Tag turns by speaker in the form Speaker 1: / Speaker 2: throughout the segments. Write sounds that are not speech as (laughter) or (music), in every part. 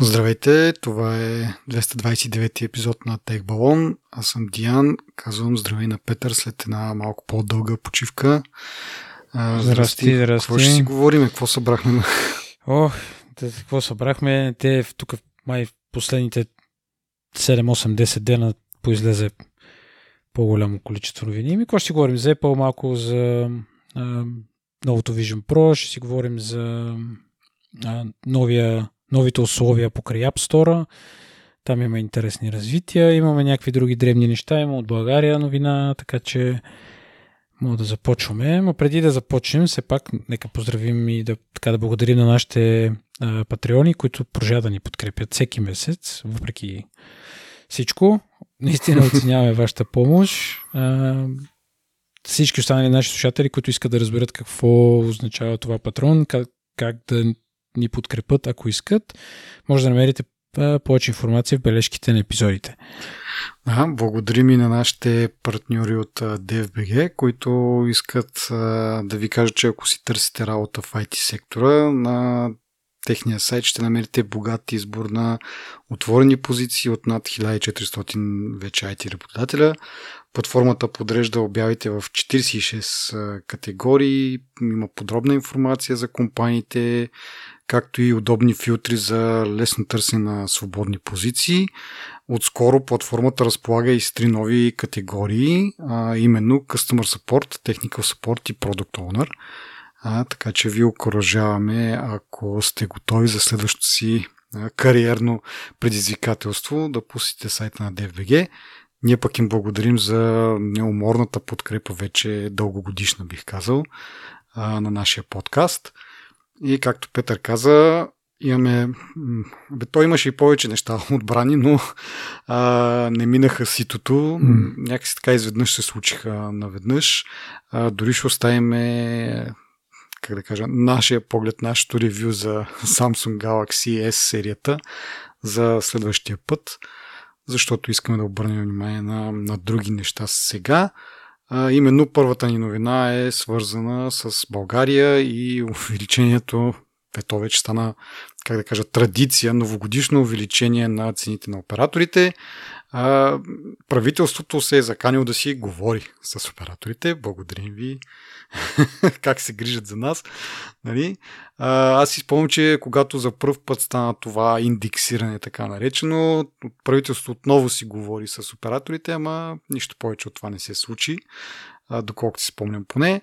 Speaker 1: Здравейте, това е 229 епизод на Тех Балон. Аз съм Диан, казвам здравей на Петър след една малко по-дълга почивка.
Speaker 2: здрасти, здрасти.
Speaker 1: Какво ще си говорим? Какво събрахме? (laughs)
Speaker 2: О, какво събрахме? Те тук май последните 7, 8, 10 дена поизлезе по-голямо количество новини. Ми, какво ще си говорим за Apple, малко за а, новото Vision Pro, ще си говорим за а, новия новите условия покрай App Store. Там има интересни развития. Имаме някакви други древни неща. Има от България новина, така че мога да започваме. Но преди да започнем, все пак нека поздравим и да, така, да благодарим на нашите а, патреони, които продължават да ни подкрепят всеки месец, въпреки всичко. Наистина (laughs) оценяваме вашата помощ. А, всички останали наши слушатели, които искат да разберат какво означава това патрон, как, как да ни подкрепят, ако искат, може да намерите повече информация в бележките на епизодите.
Speaker 1: Да, благодарим и на нашите партньори от DFBG, които искат да ви кажат, че ако си търсите работа в IT сектора, на техния сайт ще намерите богат избор на отворени позиции от над 1400 вече IT работодателя. Платформата подрежда обявите в 46 категории, има подробна информация за компаниите, както и удобни филтри за лесно търсене на свободни позиции. Отскоро платформата разполага и с три нови категории, а именно Customer Support, Technical Support и Product Owner. А, така че ви окоръжаваме, ако сте готови за следващото си кариерно предизвикателство, да пустите сайта на DFBG. Ние пък им благодарим за неуморната подкрепа, вече дългогодишна бих казал, на нашия подкаст. И както Петър каза, имаме... Бе, той имаше и повече неща (laughs) отбрани, но а, не минаха ситото. Mm. Някакси така изведнъж се случиха наведнъж. А, дори ще оставим как да кажа, нашия поглед, нашето ревю за (laughs) Samsung Galaxy S серията за следващия път, защото искаме да обърнем внимание на, на други неща сега. А, именно първата ни новина е свързана с България и увеличението, ето вече стана, как да кажа, традиция, новогодишно увеличение на цените на операторите. А, правителството се е заканило да си говори с операторите. Благодарим ви (laughs) как се грижат за нас. Нали? А, аз си спомням, че когато за първ път стана това индексиране, така наречено, правителството отново си говори с операторите, ама нищо повече от това не се случи, а, доколкото си спомням поне.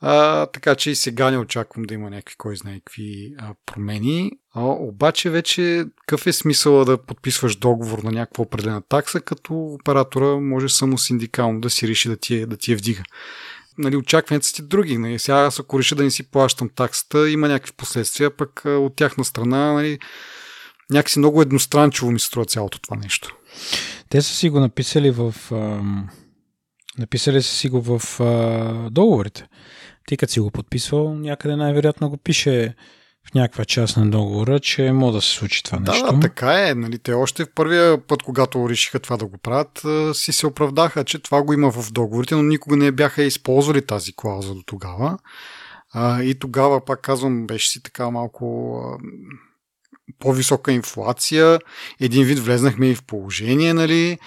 Speaker 1: А, така че и сега не очаквам да има някакви, кой знае какви а, промени. А, обаче вече какъв е смисъл да подписваш договор на някаква определена такса, като оператора може само синдикално да си реши да ти, да ти е вдига. Нали, очакванията си други. Нали. Сега аз ако реша да не си плащам таксата, има някакви последствия, пък от тяхна страна нали, някакси много едностранчиво ми се струва цялото това нещо.
Speaker 2: Те са си го написали в... написали са си го в договорите ти като си го подписвал, някъде най-вероятно го пише в някаква част на договора, че може да се случи това
Speaker 1: да,
Speaker 2: нещо.
Speaker 1: Да, така е. Нали, те още в първия път, когато решиха това да го правят, си се оправдаха, че това го има в договорите, но никога не бяха използвали тази клауза до тогава. А, и тогава, пак казвам, беше си така малко по-висока инфлация. Един вид влезнахме и в положение, нали?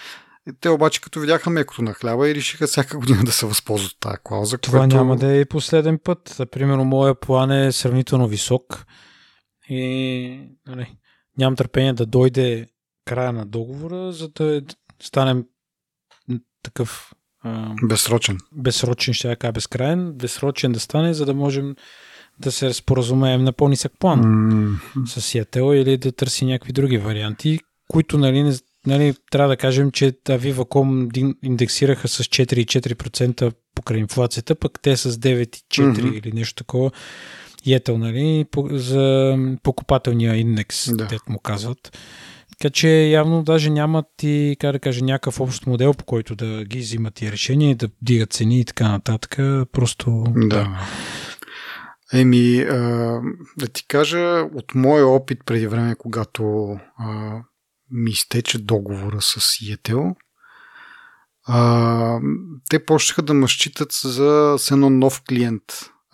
Speaker 1: Те обаче като видяха мекото на хляба и решиха всяка година да се възползват тази клауза.
Speaker 2: Това което... няма да е последен път. Примерно, моя план е сравнително висок и нали, нямам търпение да дойде края на договора, за да станем такъв
Speaker 1: безсрочен.
Speaker 2: Безсрочен, ще я кажа безкрайен, безсрочен да стане, за да можем да се споразумеем на по-нисък план mm-hmm. с Seattle или да търси някакви други варианти, които нали, не, нали, трябва да кажем, че Viva.com индексираха с 4,4% покрай инфлацията, пък те с 9,4% mm-hmm. или нещо такова. Етел, нали, за покупателния индекс, да. те му казват. Така че явно даже нямат и, как да кажа, някакъв общ модел, по който да ги взимат и решения, да дигат цени и така нататък. Просто...
Speaker 1: Да. Еми, да ти кажа, от моя опит преди време, когато а, ми изтече договора с Етел, а, те почнаха да ме считат за едно нов клиент.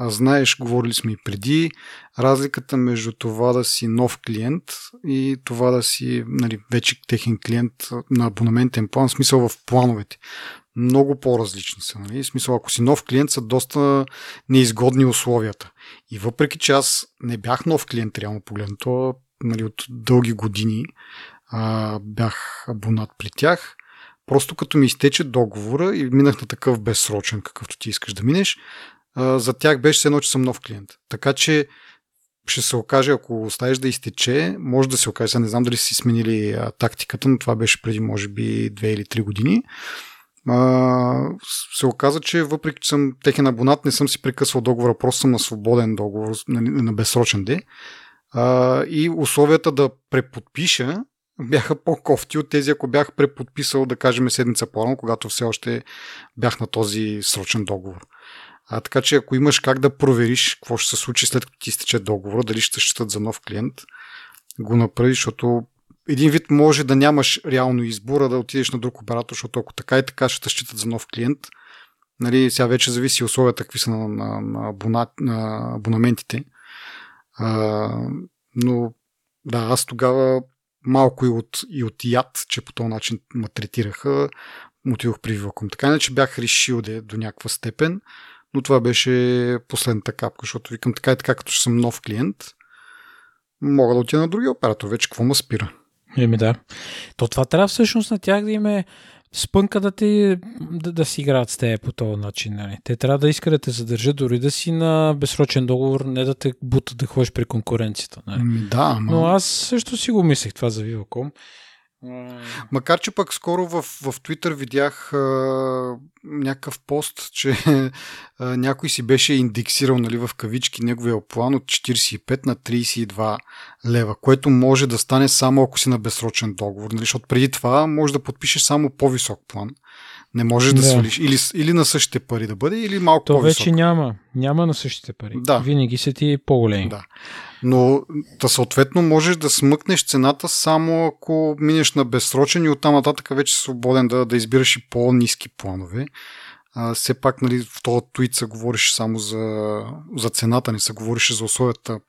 Speaker 1: а знаеш, говорили сме и преди, разликата между това да си нов клиент и това да си нали, вече техен клиент на абонаментен план, в смисъл в плановете. Много по-различни са. Нали? В смисъл, ако си нов клиент, са доста неизгодни условията. И въпреки, че аз не бях нов клиент, реално погледнато, нали, от дълги години а, бях абонат при тях, просто като ми изтече договора и минах на такъв безсрочен, какъвто ти искаш да минеш, за тях беше едно, че съм нов клиент. Така че ще се окаже, ако оставиш да изтече, може да се окаже. Не знам дали си сменили а, тактиката, но това беше преди, може би, 2 или 3 години. А, се оказа, че въпреки, че съм техен абонат, не съм си прекъсвал договора, просто съм на свободен договор, на, на безсрочен де. А, и условията да преподпиша бяха по-кофти от тези, ако бях преподписал, да кажем, седмица по-рано, когато все още бях на този срочен договор. А, така че ако имаш как да провериш какво ще се случи след като ти изтече договора, дали ще считат за нов клиент, го направи, защото един вид може да нямаш реално избора да отидеш на друг оператор, защото ако така и така ще те считат за нов клиент, нали, сега вече зависи условията какви са на, на, на, абона, на абонаментите. А, но да, аз тогава малко и от, и от яд, че по този начин ме третираха, отидох при Вилком. Така иначе бях решил да е до някаква степен, но това беше последната капка, защото викам така и така, като ще съм нов клиент, мога да отида на другия оператор. Вече какво ме спира?
Speaker 2: Еми да. То това трябва всъщност на тях да им е спънка да, ти, да, да си играят с теб по този начин. Нали. Те трябва да искат да те задържат дори да си на безсрочен договор, не да те бутат да ходиш при конкуренцията. Нали.
Speaker 1: Да, ама...
Speaker 2: Но аз също си го мислех това за Viva.com.
Speaker 1: Макар, че пък скоро в, в Twitter видях а, някакъв пост, че а, някой си беше индексирал нали, в кавички неговия план от 45 на 32 лева, което може да стане само ако си на безсрочен договор, нали, защото преди това може да подпишеш само по-висок план. Не можеш да, да свалиш. Или, или на същите пари да бъде, или малко
Speaker 2: То
Speaker 1: по-висок.
Speaker 2: вече няма. Няма на същите пари.
Speaker 1: Да.
Speaker 2: Винаги са ти по-големи.
Speaker 1: Да. Но да съответно можеш да смъкнеш цената само ако минеш на безсрочен и оттам нататък вече си свободен да, да избираш и по-низки планове. А, все пак нали, в този твит се говориш само за, за цената, не се говореше за условията.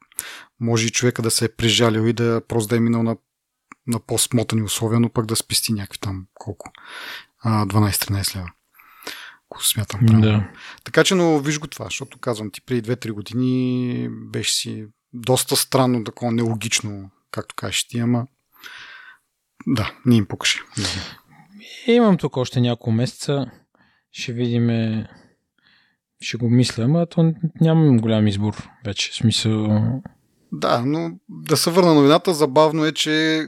Speaker 1: Може и човека да се е прижалил и да просто да е минал на, на по-смотани условия, но пък да спести някакви там колко. 12-13 лева. Ако смятам
Speaker 2: правилно. Да.
Speaker 1: Така че, но виж го това, защото казвам ти, преди 2-3 години беше си доста странно, такова нелогично, както кажеш ти, ама да, не им покаше.
Speaker 2: Имам тук още няколко месеца. Ще видим. Ще го мисля, ама то нямам голям избор вече. Смисъл.
Speaker 1: Да, но да се върна новината, забавно е, че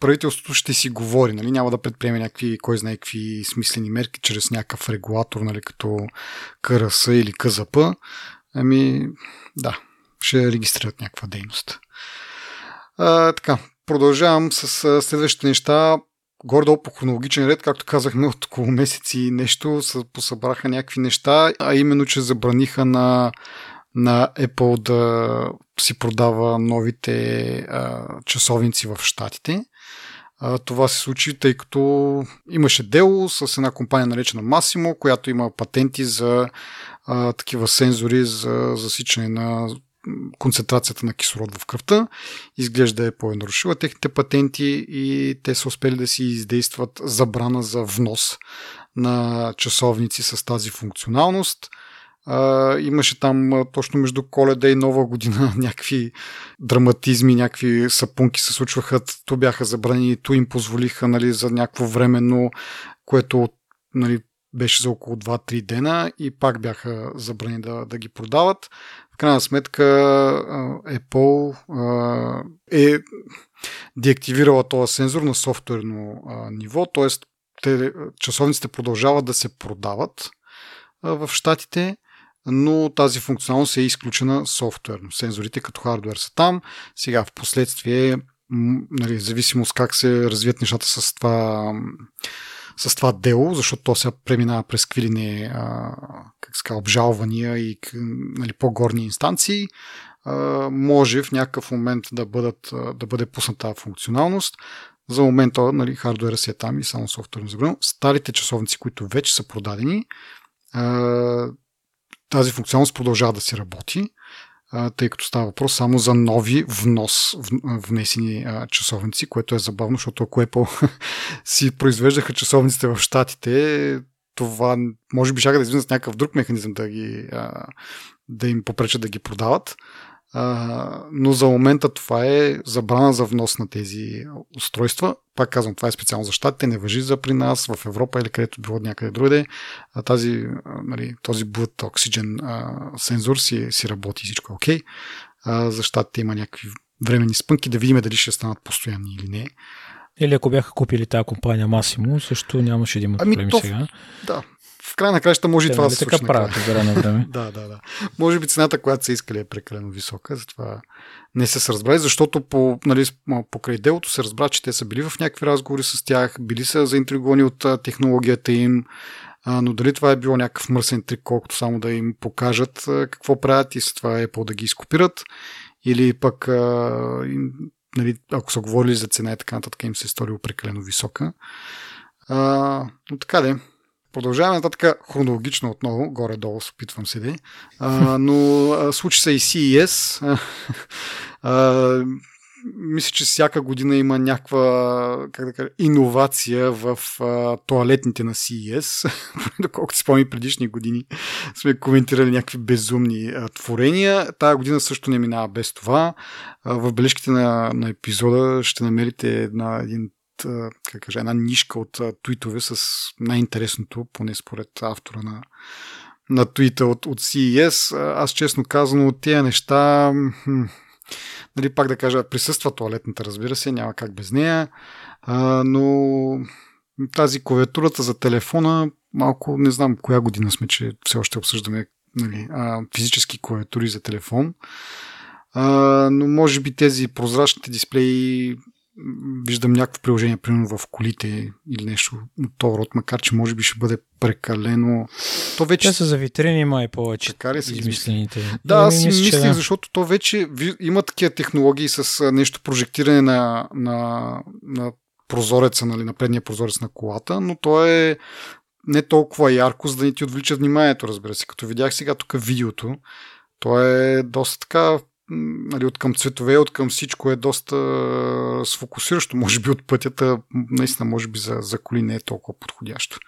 Speaker 1: правителството ще си говори, нали? няма да предприеме някакви, кой знае какви смислени мерки чрез някакъв регулатор, нали? като КРС или КЗП. Ами, да, ще регистрират някаква дейност. А, така, продължавам с следващите неща. Гордо по хронологичен ред, както казахме, от около месеци и нещо посъбраха някакви неща, а именно, че забраниха на, на Apple да си продава новите а, часовници в Штатите. А, това се случи, тъй като имаше дело с една компания наречена Massimo, която има патенти за а, такива сензори за засичане на концентрацията на кислород в кръвта. Изглежда е по-нарушила техните патенти и те са успели да си издействат забрана за внос на часовници с тази функционалност. Uh, имаше там точно между коледа и нова година (laughs) някакви драматизми, някакви сапунки се случваха, то бяха забранени, то им позволиха нали, за някакво временно, което нали, беше за около 2-3 дена и пак бяха забрани да, да ги продават. В крайна сметка Apple е деактивирала този сензор на софтуерно ниво, те, часовниците продължават да се продават в щатите, но тази функционалност е изключена софтуерно. Сензорите като хардвер са там. Сега в последствие, нали, зависимост как се развият нещата с това с това дело, защото то сега преминава през квилини как ска, обжалвания и нали, по-горни инстанции, а, може в някакъв момент да, бъдат, да бъде пусната функционалност. За момента нали, хардуера си е там и само софтуерно забранено. Старите часовници, които вече са продадени, а, тази функционалност продължава да си работи, тъй като става въпрос само за нови внос, внесени часовници, което е забавно, защото ако Apple (laughs) си произвеждаха часовниците в Штатите, това може би шага да излизат някакъв друг механизъм да, ги, да им попречат да ги продават. А, но за момента това е забрана за внос на тези устройства. Пак казвам, това е специално за щатите, не въжи за при нас, в Европа или където било някъде другаде. А тази, нали, този Blood Oxygen а, сензор си, си работи, всичко е окей. Okay. за щатите има някакви временни спънки, да видим дали ще станат постоянни или не.
Speaker 2: Или ако бяха купили тази компания Масимо, също нямаше да има ами проблеми то, сега.
Speaker 1: Да, край на краща може Те, и това
Speaker 2: да се
Speaker 1: случи.
Speaker 2: Правят време. (laughs)
Speaker 1: да, да, да. Може би цената, която са искали е прекалено висока, затова не се са разбрали, защото по, нали, покрай делото се разбра, че те са били в някакви разговори с тях, били са заинтригувани от технологията им, но дали това е било някакъв мърсен трик, колкото само да им покажат какво правят и след това Apple да ги изкопират, или пък нали, ако са говорили за цена и така нататък, им се е сторило прекалено висока. А, но така де. Продължаваме нататък хронологично отново, горе-долу се опитвам се да а, но а, случи се и CES. А, мисля, че всяка година има някаква как да кажа, иновация в а, туалетните на CES. (laughs) Доколкото спомни предишни години сме коментирали някакви безумни а, творения. Тая година също не минава без това. А, в бележките на, на епизода ще намерите една, един как кажа, една нишка от твитове с най-интересното, поне според автора на, на твита от, от CES. Аз честно казано от тези неща нали, пак да кажа, присъства туалетната, разбира се, няма как без нея, а, но тази клавиатурата за телефона, малко не знам коя година сме, че все още обсъждаме нали, а, физически клавиатури за телефон, а, но може би тези прозрачните дисплеи виждам някакво приложение, примерно в колите или нещо от този род, макар че може би ще бъде прекалено.
Speaker 2: То вече... Те са за витрини, май повече. Така ли са измислените?
Speaker 1: Да, аз си мислих, да. защото то вече има такива технологии с нещо прожектиране на, на, на прозореца, нали, на предния прозорец на колата, но то е не толкова ярко, за да ни ти отвлича вниманието, разбира се. Като видях сега тук видеото, то е доста така нали, от към цветове, от към всичко е доста сфокусиращо. Може би от пътята, наистина, може би за, за коли не е толкова подходящо.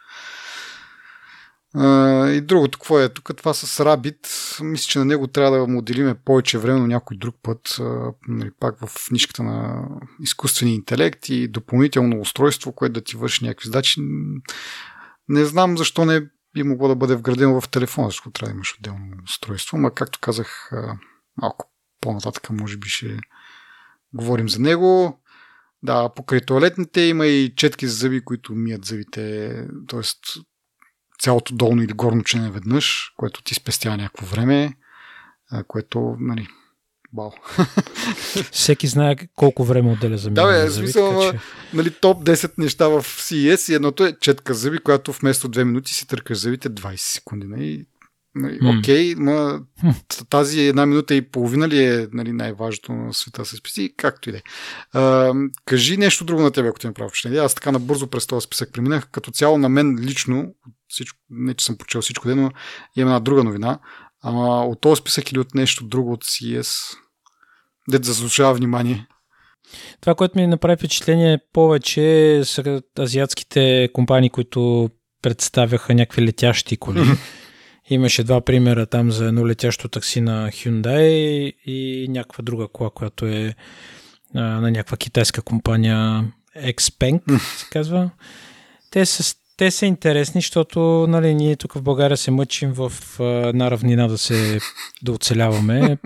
Speaker 1: Uh, и другото, какво е тук? Това с Rabbit, мисля, че на него трябва да моделиме повече време, но някой друг път, uh, нали, пак в нишката на изкуствения интелект и допълнително устройство, което да ти върши някакви задачи. Не знам защо не би могло да бъде вградено в телефона, защото трябва да имаш отделно устройство, но както казах, uh, малко по-нататък може би ще говорим за него. Да, покрай туалетните има и четки за зъби, които мият зъбите, т.е. цялото долно или горно члене веднъж, което ти спестява някакво време, което, нали, Бау. (laughs)
Speaker 2: Всеки знае колко време отделя за
Speaker 1: Да, бе, смисъл, че... нали, топ 10 неща в CES и едното е четка зъби, която вместо 2 минути си търкаш зъбите 20 секунди. Нали? Нали, окей, но тази една минута и половина ли е нали, най-важното на света се списи, както и да е. Кажи нещо друго на тебе, ако ти направи впечатление. Аз така набързо през този списък преминах. Като цяло на мен лично, всичко, не че съм почел всичко ден, но има една друга новина. Ама от този списък или от нещо друго от CES, дет заслужава внимание.
Speaker 2: Това, което ми направи впечатление повече са азиатските компании, които представяха някакви летящи коли. (laughs) Имаше два примера там за едно летящо такси на Hyundai и някаква друга кола, която е а, на някаква китайска компания Xpeng, се казва. Те са, те са интересни, защото нали, ние тук в България се мъчим в една равнина да се да оцеляваме.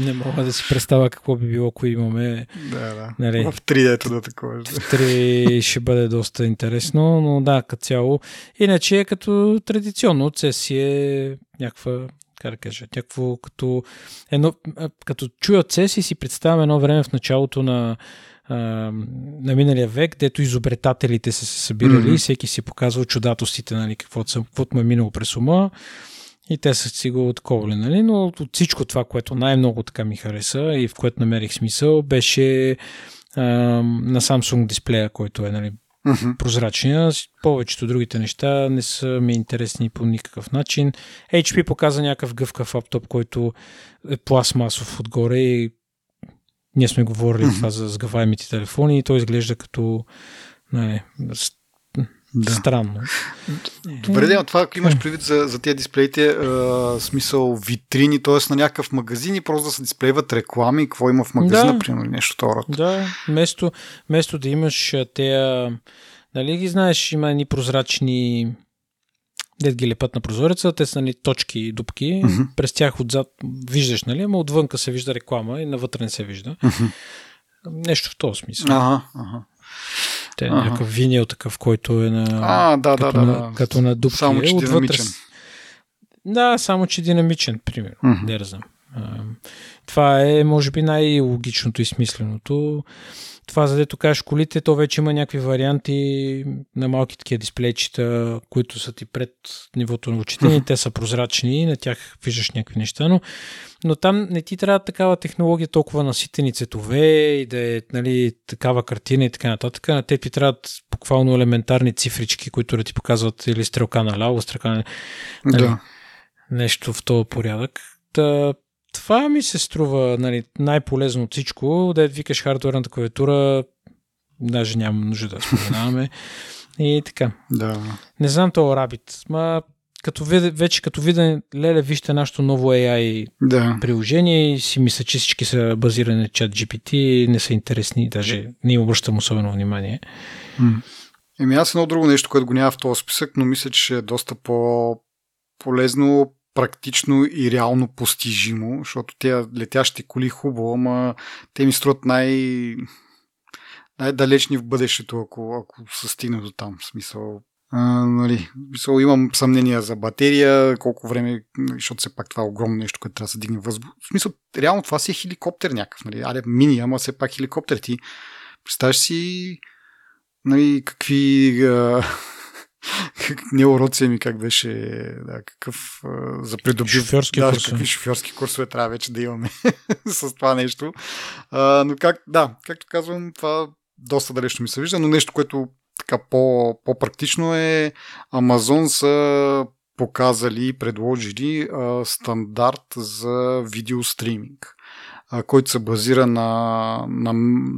Speaker 2: Не мога да си представя какво би било, ако имаме.
Speaker 1: Да, да. Нали, в 3 ето да такова.
Speaker 2: В 3 ще бъде доста интересно, но да, като цяло. Иначе като традиционно CES е някаква как да кажа, някакво като, едно, като чуя CES и си представям едно време в началото на на миналия век, дето изобретателите са се събирали mm-hmm. и всеки си показвал чудатостите, нали, каквото, каквото му е минало през ума и те са си го отковали, нали? но от всичко това, което най-много така ми хареса и в което намерих смисъл, беше а, на Samsung дисплея, който е нали,
Speaker 1: Мгм.
Speaker 2: прозрачни. а с- Повечето другите неща не са ми интересни по никакъв начин. HP показа някакъв гъвкав лаптоп, който е пластмасов отгоре и ние сме говорили
Speaker 1: Мгм.
Speaker 2: това за сгъваемите телефони и той изглежда като не,
Speaker 1: Да.
Speaker 2: странно.
Speaker 1: Добре, да, това ако имаш предвид за, за тези дисплеите, а, смисъл витрини, т.е. на някакъв магазин и просто да се дисплейват реклами, какво има в магазина,
Speaker 2: Да.
Speaker 1: примерно, нещо род.
Speaker 2: Да, вместо, вместо да имаш тея, нали ги знаеш, има едни прозрачни дед ги лепат на прозореца, те са нали, точки и дупки,
Speaker 1: Мгм.
Speaker 2: през тях отзад виждаш, нали, ама отвънка се вижда реклама и навътре не се вижда.
Speaker 1: Мгм.
Speaker 2: Нещо в този смисъл.
Speaker 1: Ага, ага.
Speaker 2: Те е
Speaker 1: ага.
Speaker 2: някакъв винил такъв, който е на...
Speaker 1: А, да, да,
Speaker 2: като,
Speaker 1: да.
Speaker 2: на,
Speaker 1: да.
Speaker 2: като на дупки.
Speaker 1: Само, че
Speaker 2: е, отвътре
Speaker 1: динамичен.
Speaker 2: Да, само че динамичен, примерно. Да знам. А, Това е, може би, най-логичното и смисленото. Това, за дето кажеш колите, то вече има някакви варианти на малки такива дисплейчета, които са ти пред нивото на очите ни. Те са прозрачни, на тях виждаш някакви неща, но, но там не ти трябва такава технология, толкова наситени цветове и да е нали, такава картина и така нататък. На те ти трябват буквално елементарни цифрички, които да ти показват или стрелка наляво, стрелка на Нали,
Speaker 1: Да.
Speaker 2: нещо в този порядък. Та, това ми се струва нали, най-полезно от всичко, да викаш хардуерната клавиатура, даже няма нужда да споменаваме. И така.
Speaker 1: да.
Speaker 2: Не знам този Rabbit, ма като видя, вече като видя, леле, вижте нашето ново AI
Speaker 1: Да.
Speaker 2: приложение и си мисля, че всички са базирани на чат GPT, не са интересни, даже не им обръщам особено внимание.
Speaker 1: М. Еми аз едно друго нещо, което го няма в този списък, но мисля, че е доста по-полезно, практично и реално постижимо, защото те летящи коли хубаво, ама те ми струват най- най-далечни в бъдещето, ако, ако се стигне до там. В смисъл, а, нали, в смисъл, имам съмнения за батерия, колко време, нали, защото все пак това е огромно нещо, което трябва да се дигне въздух. В смисъл, реално това си е хеликоптер някакъв. Нали? Аре, мини, ама все пак хеликоптер. Ти представяш си нали, какви а, не уроци ми как беше да, какъв за придобив
Speaker 2: Шофьорски
Speaker 1: да,
Speaker 2: курсове.
Speaker 1: какви шофьорски курсове трябва вече да имаме (laughs) с това нещо. А, но как, да, както казвам, това доста далечно ми се вижда, но нещо, което така по, по-практично е Амазон са показали и предложили а, стандарт за видеостриминг, който се базира на, на,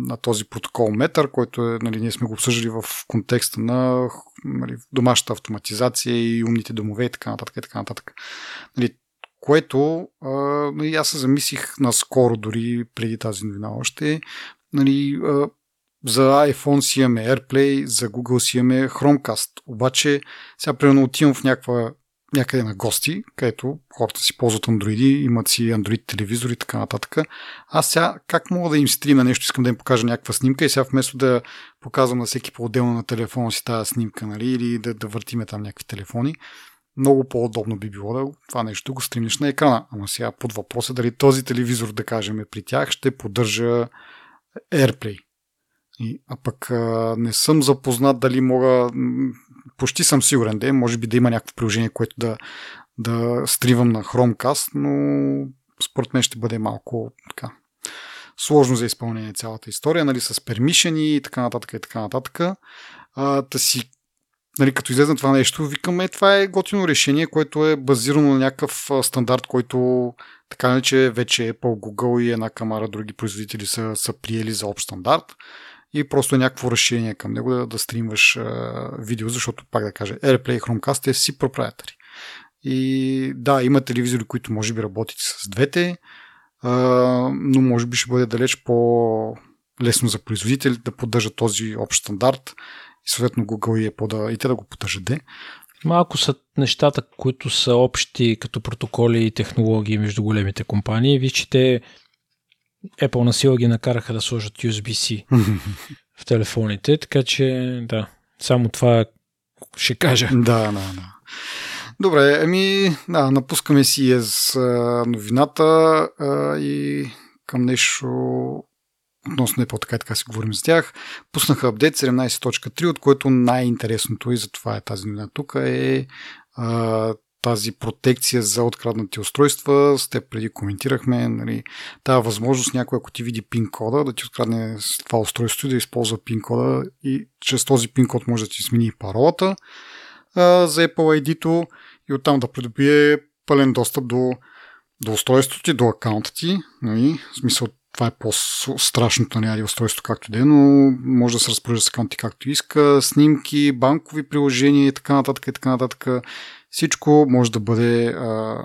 Speaker 1: на този протокол Метър, който е, нали, ние сме го обсъждали в контекста на нали, домашната автоматизация и умните домове и така нататък. И така нататък. Нали, което а, нали, аз се замислих наскоро, дори преди тази новина още, нали, за iPhone си имаме AirPlay, за Google си имаме Chromecast. Обаче сега примерно отивам в някаква някъде на гости, където хората си ползват андроиди, имат си Android телевизори и така нататък. Аз сега как мога да им стрима нещо, искам да им покажа някаква снимка и сега вместо да показвам на всеки по-отделно на телефона си тази снимка, нали, или да, да въртиме там някакви телефони, много по-удобно би било да това нещо го стримиш на екрана. Ама сега под въпрос е дали този телевизор, да кажем, при тях ще поддържа AirPlay. А пък а, не съм запознат дали мога. Почти съм сигурен, да е, може би да има някакво приложение, което да, да стривам на Chromecast, но според мен ще бъде малко така сложно за изпълнение цялата история, нали, с пермишени и така нататък и така нататък. А, да си нали, като излезе това нещо, викаме, това е готино решение, което е базирано на някакъв стандарт, който така не че вече Apple, Google и една камара други производители са, са приели за общ стандарт и просто някакво разширение към него да, да стримваш а, видео, защото пак да кажа, AirPlay и Chromecast е си проприетари. И да, има телевизори, които може би работят с двете, а, но може би ще бъде далеч по лесно за производители да поддържат този общ стандарт и съответно Google и Apple да, и те да го поддържат.
Speaker 2: Малко са нещата, които са общи като протоколи и технологии между големите компании. Виж, че те Apple на сила ги накараха да сложат USB-C (laughs) в телефоните, така че да, само това ще кажа.
Speaker 1: Да, да, да. Добре, ами, да, напускаме си с новината а, и към нещо относно Apple, така и така си говорим за тях. Пуснаха апдейт 17.3, от което най-интересното и затова е тази новина тук е а, тази протекция за откраднати устройства. С теб преди коментирахме нали, тази възможност някой, ако ти види пин кода, да ти открадне това устройство и да използва пин кода и чрез този пин код може да ти смени паролата а, за Apple ID-то и оттам да придобие пълен достъп до, до устройството ти, до акаунта ти. Нали? В смисъл, това е по-страшното нали, устройство, както да е, но може да се разпоръжда с акаунти както иска, снимки, банкови приложения и така нататък и така нататък. Всичко може да бъде а,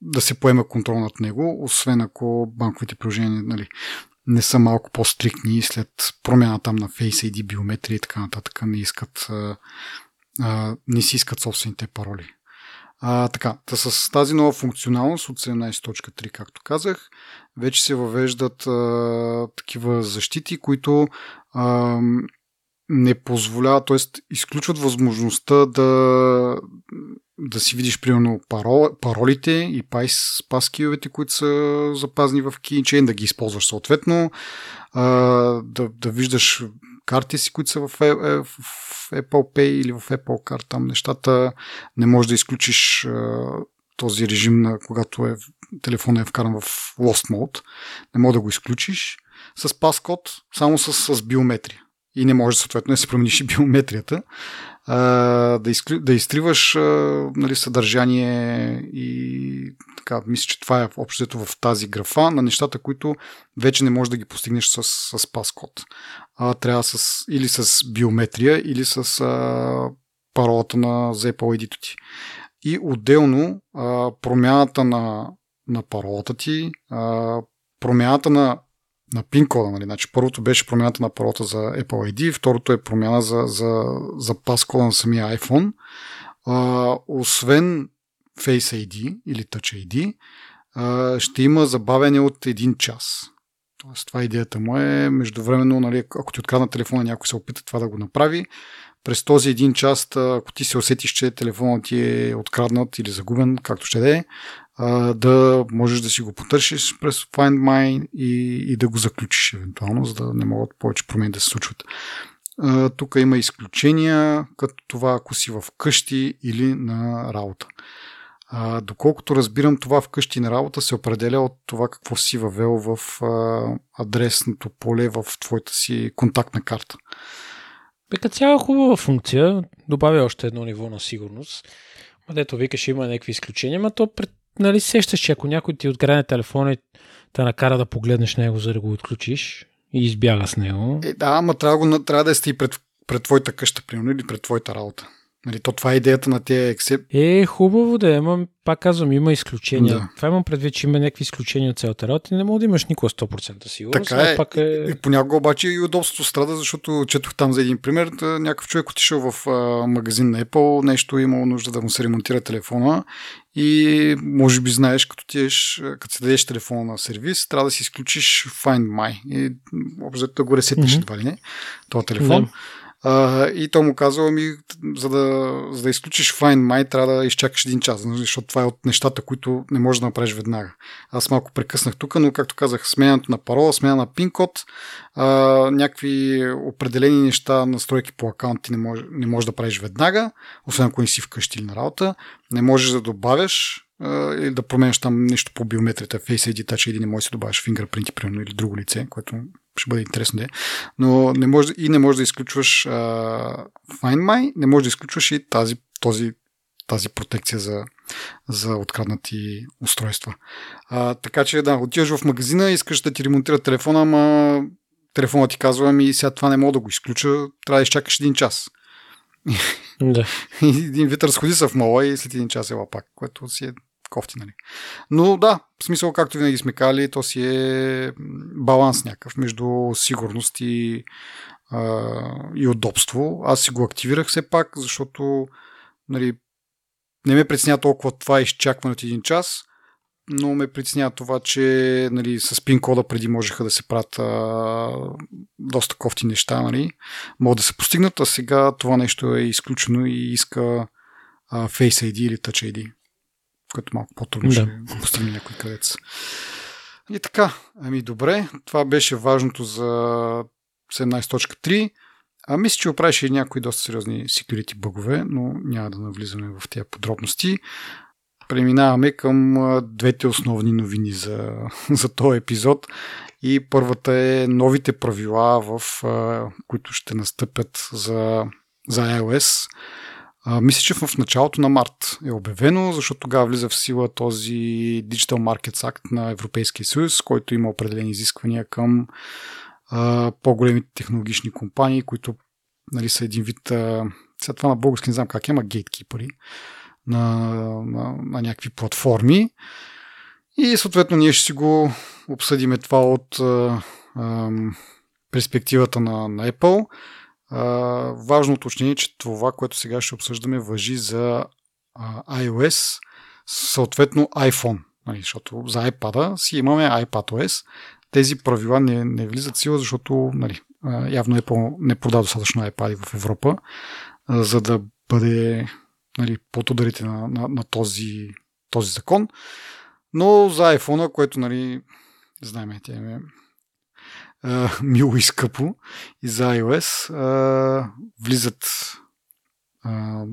Speaker 1: да се поема контрол над него, освен ако банковите приложения нали, не са малко по-стрикни след промяна там на Face ID, биометрия и така нататък, не искат а, а, не си искат собствените пароли. А, така, та с тази нова функционалност от 17.3, както казах, вече се въвеждат а, такива защити, които а, не позволяват, т.е. изключват възможността да, да си видиш примерно парол, паролите и паскиовете, които са запазни в Keychain, да ги използваш съответно, а, да, да виждаш карти си, които са в, е, е, в Apple Pay или в Apple Card, там нещата не можеш да изключиш този режим, на когато е, телефона е вкаран в Lost Mode. Не може да го изключиш с паскод, само с, с биометрия. И не може съответно да се промениш и биометрията. А, да, изкли, да изтриваш а, нали, съдържание и така, мисля, че това е общото в тази графа на нещата, които вече не можеш да ги постигнеш с, с паскод. А, трябва с, или с биометрия, или с а, паролата на Apple ID ти. И отделно а, промяната на, на паролата ти, а, промяната на на пин кода. Нали? Значи, първото беше промяната на паролата за Apple ID, второто е промяна за, за, за паскода на самия iPhone. А, освен Face ID или Touch ID, а, ще има забавяне от един час. Тоест, това идеята му е, междувременно, нали, ако ти открадна телефона, някой се опита това да го направи, през този един час, ако ти се усетиш, че телефонът ти е откраднат или загубен, както ще да е, да можеш да си го потърсиш през Find My и, и да го заключиш евентуално, за да не могат повече промени да се случват. Тук има изключения, като това ако си в къщи или на работа. Доколкото разбирам, това вкъщи на работа се определя от това какво си въвел в адресното поле в твоята си контактна карта.
Speaker 2: Бека цяла хубава функция, добавя още едно ниво на сигурност. Дето викаш има някакви изключения, но то пред, нали сещаш, че ако някой ти открадне телефона и те накара да погледнеш него, за да го отключиш и избяга с него.
Speaker 1: Е, да, ама трябва, трябва да сте и пред, пред твоята къща, примерно, или пред твоята работа. Нали, то това е идеята на тези ексеп.
Speaker 2: Е, хубаво да е, ама пак казвам, има изключения. Да. Това имам предвид, че има някакви изключения от цялата работа и не мога да имаш никога 100% сигурност.
Speaker 1: Така е. Пак е... И понякога обаче и удобството страда, защото четох там за един пример. Да, някакъв човек отишъл в а, магазин на Apple, нещо е имало нужда да му се ремонтира телефона и може би знаеш, като, тиеш, като се дадеш телефона на сервис, трябва да си изключиш Find My и общо да го ресетиш mm-hmm. едва ли не, този телефон. Да. А, и то му казва, ми, за да, за да изключиш Find My, трябва да изчакаш един час, нали, защото това е от нещата, които не можеш да направиш веднага. Аз малко прекъснах тук, но както казах, сменянето на парола, смяна на пин код, а, някакви определени неща, настройки по акаунт ти не можеш, не можеш да правиш веднага, освен ако не си вкъщи или на работа. Не можеш да добавяш или да променяш там нещо по биометрията, Face ID, Touch ID, не можеш да добавиш фингърпринти, примерно, или друго лице, което ще бъде интересно да е. Но не може, и не можеш да изключваш а, Find My, не можеш да изключваш и тази, този, тази протекция за, за откраднати устройства. А, така че да, отиваш в магазина, искаш да ти ремонтира телефона, ама телефонът ти казва, ми сега това не мога да го изключа, трябва да изчакаш един час.
Speaker 2: Да. (laughs)
Speaker 1: един вид разходи се в мола и след един час ела пак, което си е кофти, нали. Но да, в смисъл, както винаги сме кали, то си е баланс някакъв между сигурност и, а, и удобство. Аз си го активирах все пак, защото нали, не ме притесня толкова това изчакване от един час, но ме притеснява това, че нали, с пин кода преди можеха да се правят а, доста кофти неща, нали, могат да се постигнат, а сега това нещо е изключено и иска а, Face ID или Touch ID което малко по-трудно да. ще постигне някой къдец. И така, ами добре, това беше важното за 17.3. А мисля, че оправише и някои доста сериозни security бъгове, но няма да навлизаме в тези подробности. Преминаваме към двете основни новини за, (laughs) за този епизод. И първата е новите правила, в, които ще настъпят за, за iOS. А, мисля, че в началото на март е обявено, защото тогава влиза в сила този Digital Markets Act на Европейския съюз, който има определени изисквания към а, по-големите технологични компании, които нали, са един вид. А, сега това на български не знам как е, ама на, на, на някакви платформи. И съответно ние ще си го обсъдиме това от а, а, перспективата на, на Apple. Важно уточнение, че това, което сега ще обсъждаме, въжи за а, iOS, съответно iPhone. Нали, защото за iPad си имаме iPadOS. Тези правила не, не влизат сила, защото нали, явно Apple не продава достатъчно iPad в Европа, за да бъде нали, под ударите на, на, на този, този закон. Но за iPhone, което нали, знаем, тя е мило и скъпо и за iOS а, влизат а,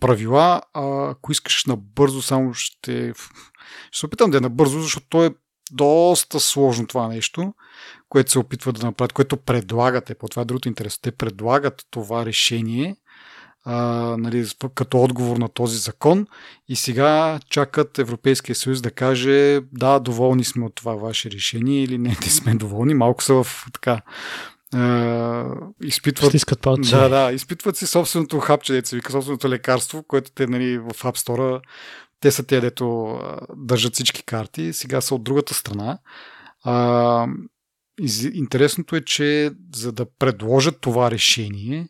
Speaker 1: правила. А, ако искаш набързо, само ще, ще се опитам да е набързо, защото то е доста сложно това нещо, което се опитват да направят, което предлагате. По това е другото интересно. Те предлагат това решение а, нали, като отговор на този закон и сега чакат Европейския съюз да каже да, доволни сме от това ваше решение или не, не сме доволни. Малко са в така Uh, изпитват,
Speaker 2: Стискат палци.
Speaker 1: Да, да, изпитват си собственото хапче, деца вика, собственото лекарство, което те нали, в App Store, те са те, дето държат всички карти, сега са от другата страна. Uh, интересното е, че за да предложат това решение,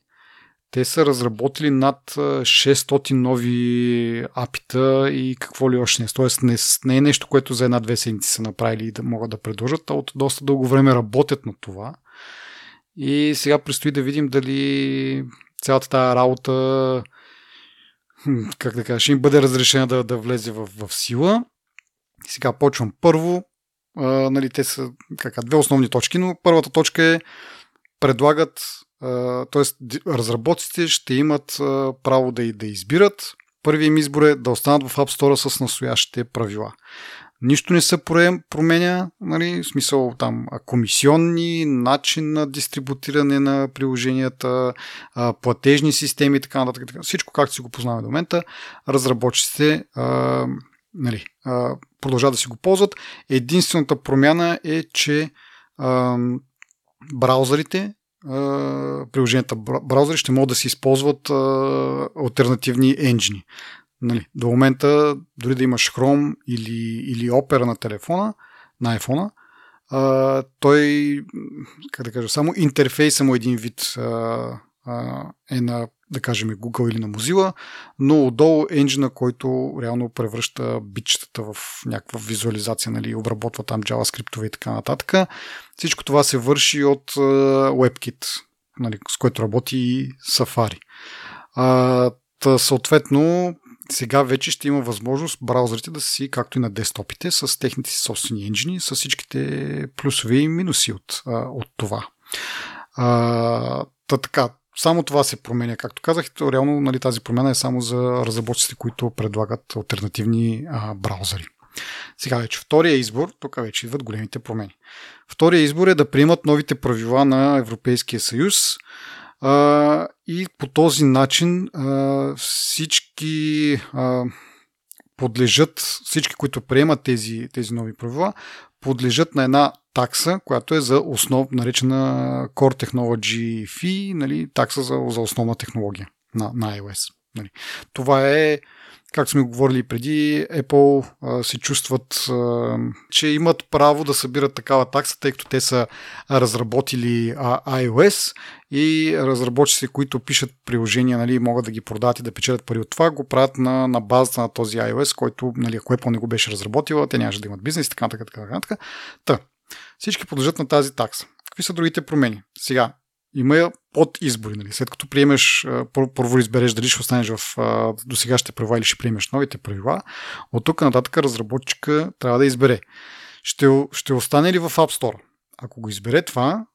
Speaker 1: те са разработили над 600 нови апита и какво ли още не. Тоест не, не е нещо, което за една-две седмици са направили и да могат да предложат, а от доста дълго време работят на това. И сега предстои да видим дали цялата тази работа как да кажа, ще им бъде разрешена да, да влезе в, в сила. Сега почвам първо. А, нали, те са кака, две основни точки, но първата точка е предлагат т.е. разработците ще имат право да, и да избират. Първият им избор е да останат в App Store с настоящите правила. Нищо не се променя, нали, в смисъл там комисионни, начин на дистрибутиране на приложенията, платежни системи и така нататък. Всичко както си го познаваме до момента, разработчиците нали, продължават да си го ползват. Единствената промяна е, че браузърите приложенията браузъри ще могат да се използват альтернативни енджини. Нали, до момента, дори да имаш Chrome или, или Opera на телефона, на iPhone, а, той, как да кажа, само интерфейса му един вид а, а, е на да кажем Google или на Mozilla, но отдолу енджина, който реално превръща бичетата в някаква визуализация, нали, обработва там JavaScript и така нататък. Всичко това се върши от WebKit, нали, с което работи Safari. А, та, съответно, сега вече ще има възможност браузърите да си, както и на десктопите, с техните си собствени енджини, с всичките плюсове и минуси от, от това. А, та така, само това се променя. Както казах, то реално нали, тази промяна е само за разработчиците, които предлагат альтернативни а, браузъри. Сега вече втория избор, тук вече идват големите промени. Втория избор е да приемат новите правила на Европейския съюз а, и по този начин а, всички а, подлежат, всички, които приемат тези, тези нови правила, подлежат на една такса, която е за основ, наречена Core Technology Fee, нали, такса за, за основна технология на, на iOS. Нали. Това е, както сме говорили преди, Apple а, се чувстват, а, че имат право да събират такава такса, тъй като те са разработили а, iOS и разработчиците, които пишат приложения, нали, могат да ги продават и да печелят пари от това, го правят на, на базата на този iOS, който, нали, ако Apple не го беше разработила, те нямаше да имат бизнес и така, така, така. така. Та, всички подлежат на тази такса. Какви са другите промени? Сега, има под избори. Нали? След като приемеш, първо избереш дали ще останеш в досегашните правила или ще приемеш новите правила, от тук нататък разработчика трябва да избере. Ще, ще остане ли в App Store? Ако го избере това,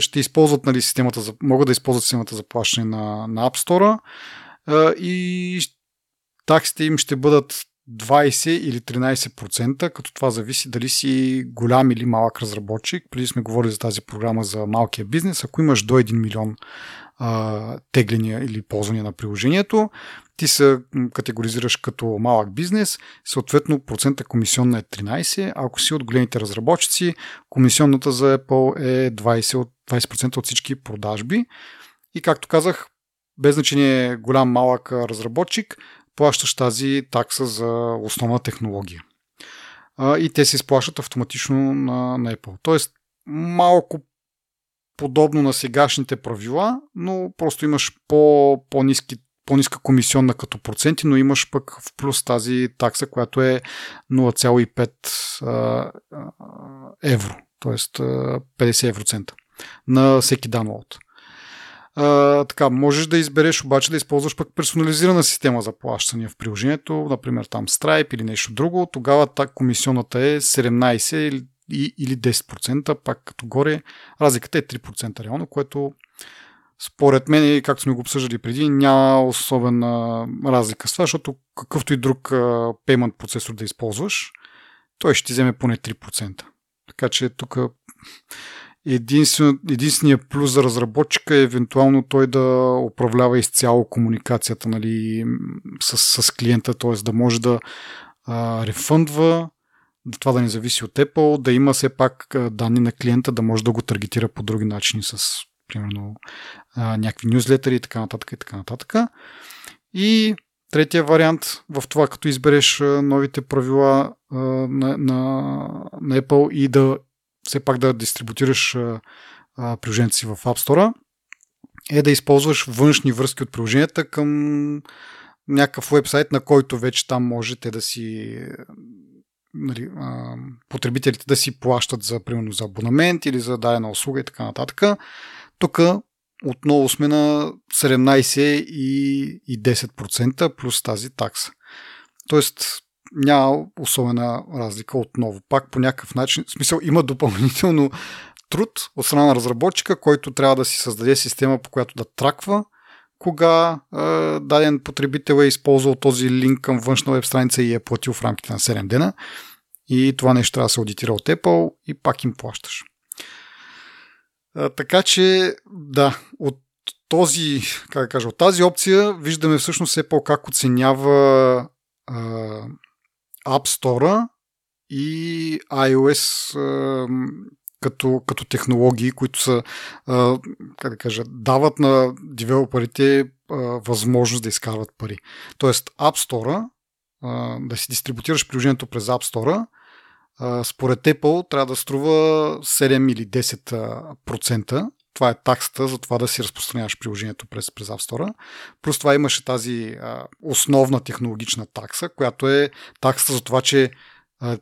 Speaker 1: ще използват нали, системата за, могат да използват системата за плащане на, на App Store и таксите им ще бъдат 20 или 13%, като това зависи дали си голям или малък разработчик. Преди сме говорили за тази програма за малкия бизнес. Ако имаш до 1 милион а, тегления или ползвания на приложението, ти се категоризираш като малък бизнес, съответно процента комисионна е 13, а ако си от големите разработчици, комисионната за Apple е 20%, от, 20% от всички продажби. И както казах, без значение голям малък разработчик, плащаш тази такса за основна технология. И те се изплащат автоматично на, на Apple. Тоест, малко подобно на сегашните правила, но просто имаш по, по-низки по-ниска комисионна като проценти, но имаш пък в плюс тази такса, която е 0,5 евро, т.е. 50 евроцента на всеки download. А, така, можеш да избереш обаче да използваш пък персонализирана система за плащане в приложението, например там Stripe или нещо друго, тогава та комисионната е 17 или, или 10%, пак като горе разликата е 3% реално, което според мен, както сме го обсъждали преди, няма особена разлика с това, защото какъвто и друг payment процесор да използваш, той ще ти вземе поне 3%. Така че тук единствен, единственият плюс за разработчика е евентуално той да управлява изцяло комуникацията нали, с, с клиента, т.е. да може да а, рефъндва, това да не зависи от Apple, да има все пак данни на клиента, да може да го таргетира по други начини с примерно а, някакви нюзлетери и така нататък и така нататък. И третия вариант в това, като избереш новите правила а, на, на, на Apple и да все пак да дистрибутираш приложението си в App Store, е да използваш външни връзки от приложенията към някакъв вебсайт, на който вече там можете да си нали, потребителите да си плащат за, примерно, за абонамент или за дадена услуга и така нататък. Тук отново сме на 17 и 10% плюс тази такса. Тоест, няма особена разлика отново. Пак по някакъв начин, в смисъл има допълнително труд от страна на разработчика, който трябва да си създаде система, по която да траква кога е, даден потребител е използвал този линк към външна веб страница и е платил в рамките на 7 дена. И това нещо трябва да се аудитира от Apple и пак им плащаш. Е, така че, да, от този, как да кажа, от тази опция виждаме всъщност Apple как оценява е, App Store и iOS като, като технологии, които са, как да кажа, дават на девелоперите възможност да изкарват пари. Тоест App Store, да си дистрибутираш приложението през App Store, според Apple трябва да струва 7 или 10%. Това е таксата за това да си разпространяваш приложението през, през App Store. Плюс това имаше тази а, основна технологична такса, която е таксата за това, че а,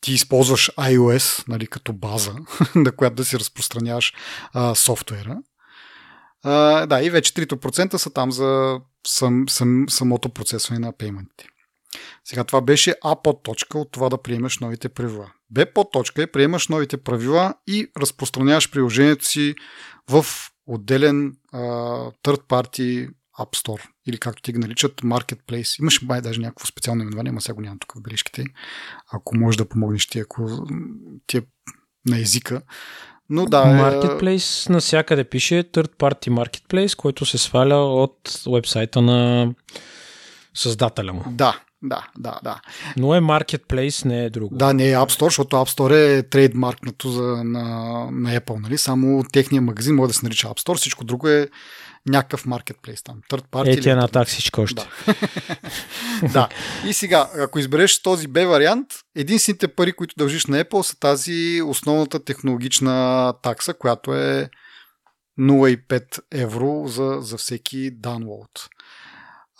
Speaker 1: ти използваш iOS нали, като база, (laughs) на която да си разпространяваш а, софтуера. А, да, и вече 3% са там за сам, сам, самото процесване на пейментите. Сега това беше А точка от това да приемаш новите правила. Б точка е приемаш новите правила и разпространяваш приложението си в отделен а, third party App Store или както ти ги наричат Marketplace. Имаше май даже някакво специално именование, ама сега го нямам тук в бележките. Ако можеш да помогнеш ти, ако ти е на езика. Но да.
Speaker 2: Е, Marketplace насякъде пише Third Party Marketplace, който се сваля от вебсайта на създателя му.
Speaker 1: Да, да, да, да.
Speaker 2: Но е Marketplace, не е друго.
Speaker 1: Да, не е App Store, защото App Store е трейдмаркнато за, на, на Apple. Нали? Само техния магазин може да се нарича App Store, всичко друго е някакъв маркетплейс там. Third party.
Speaker 2: Е, ти е на таксичка още.
Speaker 1: Да. (laughs) да. И сега, ако избереш този Б вариант, единствените пари, които дължиш на Apple са тази основната технологична такса, която е 0,5 евро за, за всеки download.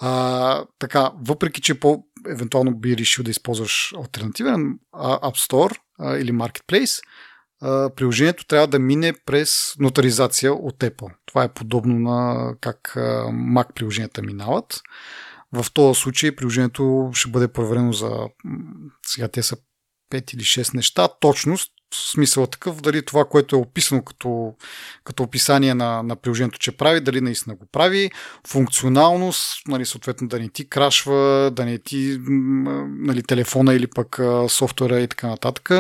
Speaker 1: А, така, въпреки, че по, евентуално би решил да използваш альтернативен App Store а, или Marketplace, а, приложението трябва да мине през нотаризация от Apple. Това е подобно на как а, Mac приложенията минават. В този случай приложението ще бъде проверено за сега те са 5 или 6 неща. Точност, смисъл такъв, дали това, което е описано като, като описание на, на приложението, че прави, дали наистина го прави, функционалност, нали, съответно да не ти крашва, да не ти нали, телефона или пък софтуера и така нататък,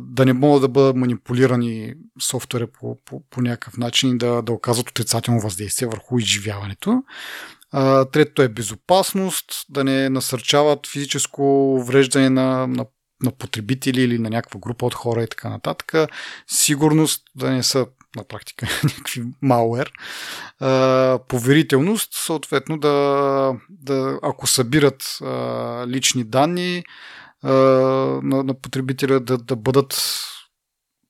Speaker 1: да не могат да бъдат манипулирани софтуера по, по, по някакъв начин и да, да оказват отрицателно въздействие върху изживяването. Третото е безопасност, да не насърчават физическо вреждане на, на на потребители или на някаква група от хора и така нататък. Сигурност да не са на практика (laughs) някакви малуер. Поверителност, съответно да, да ако събират лични данни на, на потребителя да, да бъдат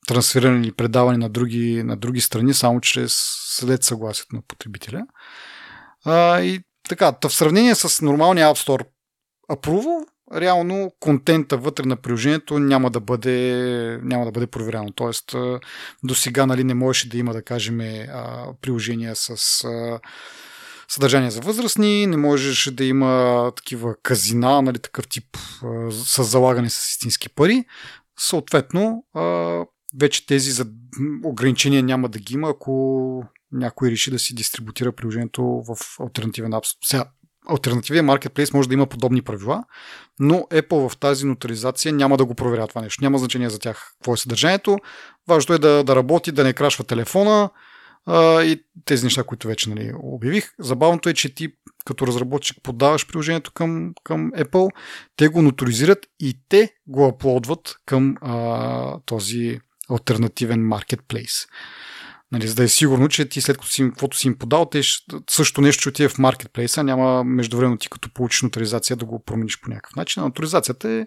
Speaker 1: трансферирани или предавани на други, на други страни, само чрез след съгласието на потребителя. А, и така, в сравнение с нормалния App Store Approval, реално контента вътре на приложението няма да бъде, няма да бъде проверяно. Тоест, до сега нали, не можеше да има, да кажем, приложения с съдържание за възрастни, не можеше да има такива казина, нали, такъв тип с залагане с истински пари. Съответно, вече тези ограничения няма да ги има, ако някой реши да си дистрибутира приложението в альтернативен апс. Сега, альтернативен маркетплейс може да има подобни правила, но Apple в тази нотаризация няма да го проверя това нещо. Няма значение за тях какво е съдържанието. Важното е да, да работи, да не крашва телефона а, и тези неща, които вече нали, обявих. Забавното е, че ти като разработчик подаваш приложението към, към Apple, те го ноторизират и те го аплодват към а, този альтернативен маркетплейс. Нали, за да е сигурно, че ти след като си, каквото си им подал, те също нещо ще отиде в маркетплейса, няма междувременно ти като получиш нотаризация да го промениш по някакъв начин. Нотаризацията е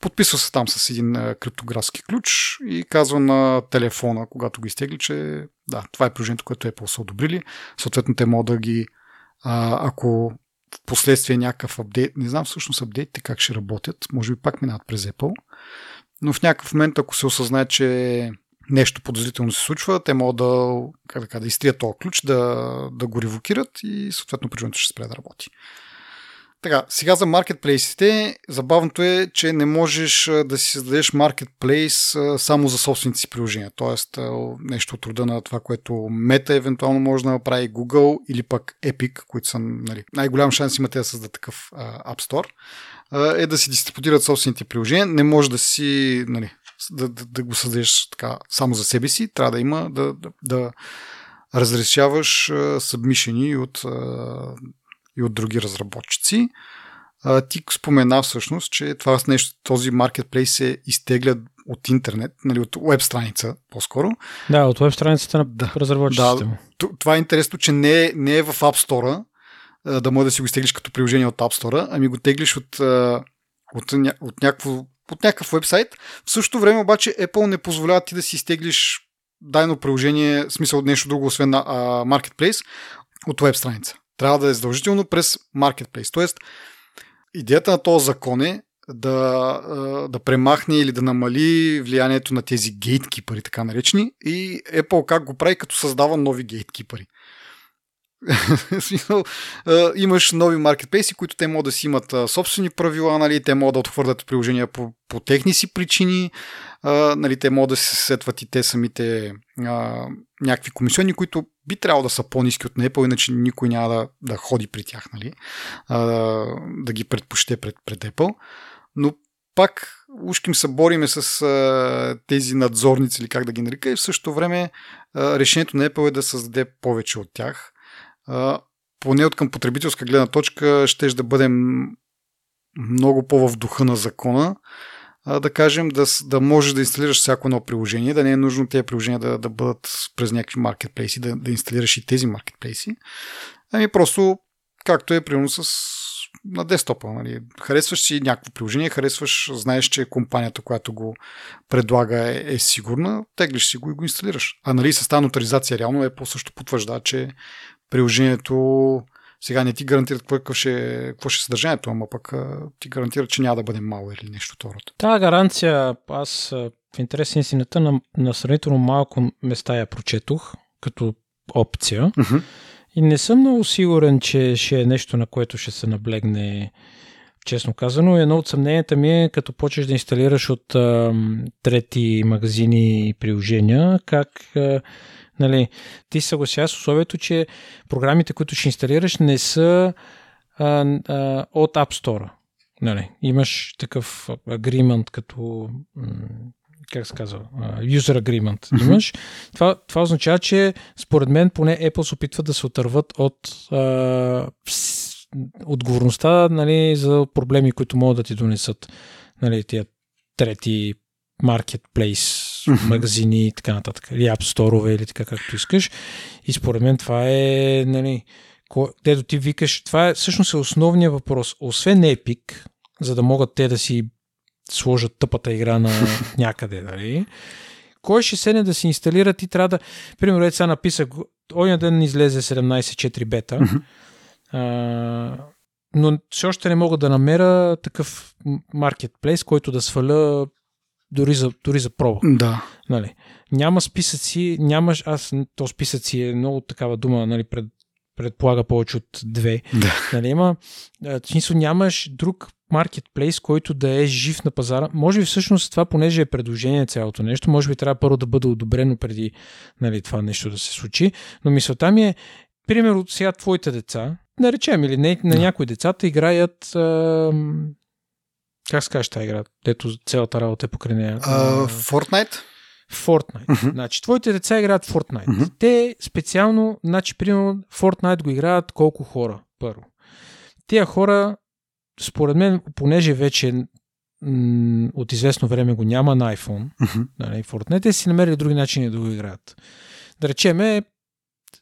Speaker 1: подписва се там с един криптографски ключ и казва на телефона, когато го изтегли, че да, това е приложението, което Apple са одобрили. Съответно, те могат да ги, а, ако в последствие някакъв апдейт, не знам всъщност апдейтите как ще работят, може би пак минават през Apple, но в някакъв момент, ако се осъзнае, че нещо подозрително се случва, те могат да, как да, кажа, да изтрият този ключ, да, да го ревокират и съответно приложението ще спре да работи. Така, сега за маркетплейсите, забавното е, че не можеш да си създадеш маркетплейс само за собствените си приложения. Тоест, нещо от рода на това, което Meta евентуално може да направи Google или пък Epic, които са нали, най-голям шанс имате да създадат такъв App Store, е да си дистрибутират собствените приложения. Не може да си нали, да, да, да го създадеш така само за себе си, трябва да има да, да, да разрешаваш събмишени от, и от други разработчици. Ти спомена всъщност, че това нещо, този маркетплейс се изтегля от интернет, нали, от веб страница по-скоро.
Speaker 2: Да, от веб страницата на да, разработчиците
Speaker 1: да, Това е интересно, че не е, не е в App Store, да може да си го изтеглиш като приложение от App Store, ами го теглиш от, от, от някакво от някакъв вебсайт. В същото време обаче Apple не позволява ти да си изтеглиш дайно приложение, смисъл от нещо друго, освен на а, Marketplace, от веб страница. Трябва да е задължително през Marketplace. Тоест, идеята на този закон е да, да премахне или да намали влиянието на тези гейткипъри, така наречени, и Apple как го прави, като създава нови гейткипъри. Имаш нови маркетплейси, които те могат да си имат собствени правила, нали, те могат да отхвърлят приложения по, по техни си причини, нали, те могат да се сетват и те самите а, някакви комисионни, които би трябвало да са по-низки от Apple, иначе никой няма да, да ходи при тях, нали, а, да ги предпочете пред, пред Apple. Но пак ушким се бориме с а, тези надзорници или как да ги нарека и в същото време а, решението на Apple е да създаде повече от тях поне от към потребителска гледна точка, ще да бъдем много по-в духа на закона, да кажем, да, да можеш да инсталираш всяко едно приложение, да не е нужно тези приложения да, да бъдат през някакви маркетплейси, да, да инсталираш и тези маркетплейси. Ами просто, както е примерно с на десктопа. Нали. Харесваш си някакво приложение, харесваш, знаеш, че компанията, която го предлага е, е сигурна, теглиш си го и го инсталираш. А нали с тази нотаризация реално Apple също потвърждава, че приложението сега не ти гарантират какво ще, какво ще е съдържанието, ама пък ти гарантират, че няма да бъде малър или нещо второ.
Speaker 2: Тази гаранция, аз в интерес на истината на, на сравнително малко места я прочетох като опция.
Speaker 1: Uh-huh.
Speaker 2: И не съм много сигурен, че ще е нещо, на което ще се наблегне честно казано. Едно от съмненията ми е, като почнеш да инсталираш от а, трети магазини и приложения, как а, нали, ти се съглася с условието, че програмите, които ще инсталираш, не са а, а, от App Store. Нали, имаш такъв agreement като как се казва, user agreement mm-hmm. имаш, това, това означава, че според мен поне Apple се опитват да се отърват от а, отговорността нали, за проблеми, които могат да ти донесат нали, тия трети маркетплейс, mm-hmm. магазини и така нататък. Или App Store или така както искаш. И според мен това е, нали, където ти викаш, това е всъщност е основният въпрос. Освен Epic, за да могат те да си сложат тъпата игра на (laughs) някъде, нали? Кой ще седне да си инсталира, ти трябва да... Примерно, сега написах, оня ден излезе 17.4 бета, mm-hmm. а, но все още не мога да намеря такъв маркетплейс, който да сваля дори за, дори за проба.
Speaker 1: Да.
Speaker 2: Нали? Няма списъци, нямаш, аз, то списъци е много такава дума, нали, пред, предполага повече от две.
Speaker 1: Да.
Speaker 2: Нали, има, в смисъл нямаш друг маркетплейс, който да е жив на пазара. Може би всъщност това, понеже е предложение цялото нещо, може би трябва първо да бъде одобрено преди нали, това нещо да се случи. Но мисълта ми е, примерно сега твоите деца, наречем или не, на някои децата играят а, как се тази игра, дето цялата работа е покрай нея?
Speaker 1: Uh, Fortnite?
Speaker 2: Fortnite. Uh-huh. Значи, твоите деца играят Fortnite. Uh-huh. Те специално, значи, примерно, Fortnite го играят колко хора, първо. Тия хора според мен, понеже вече м- от известно време го няма на iPhone, uh-huh. нали, Fortnite, те си намерили други начини да го играят. Да речеме,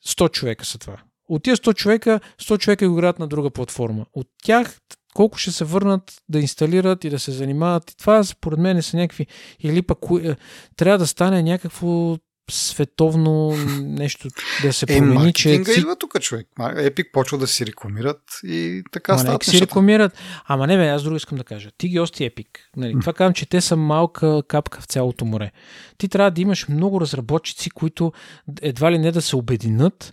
Speaker 2: 100 човека са това. От тия 100 човека, 100 човека го играят на друга платформа. От тях колко ще се върнат да инсталират и да се занимават. И това според мен са някакви... Или пък е, трябва да стане някакво световно нещо да се
Speaker 1: е,
Speaker 2: промени,
Speaker 1: е, че... идва тук, човек. Епик почва да си рекламират и така.
Speaker 2: Ама си рекламират. Ама не, бе, аз друго искам да кажа. Ти ги ости Епик. Нали, mm. Това казвам, че те са малка капка в цялото море. Ти трябва да имаш много разработчици, които едва ли не да се обединят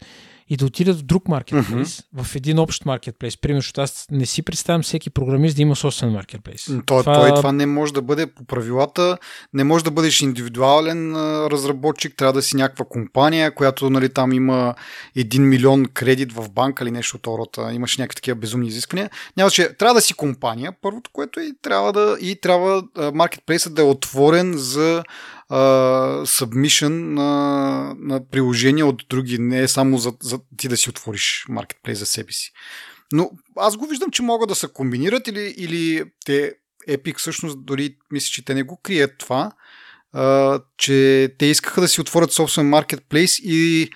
Speaker 2: и да отидат в друг маркетплейс, mm-hmm. в един общ маркетплейс. Примерно, защото аз не си представям всеки програмист да има собствен маркетплейс.
Speaker 1: То, това... Той, това не може да бъде по правилата, не може да бъдеш индивидуален разработчик, трябва да си някаква компания, която нали, там има 1 милион кредит в банка или нещо от рода, имаш някакви такива безумни изисквания. Няма, че трябва да си компания, първото, което и трябва да и трябва маркетплейсът да е отворен за submission на, на приложения от други, не е само за, за ти да си отвориш маркетплейс за себе си. Но аз го виждам, че могат да се комбинират или, или те Epic всъщност дори мисля, че те не го крият това, а, че те искаха да си отворят собствен маркетплейс и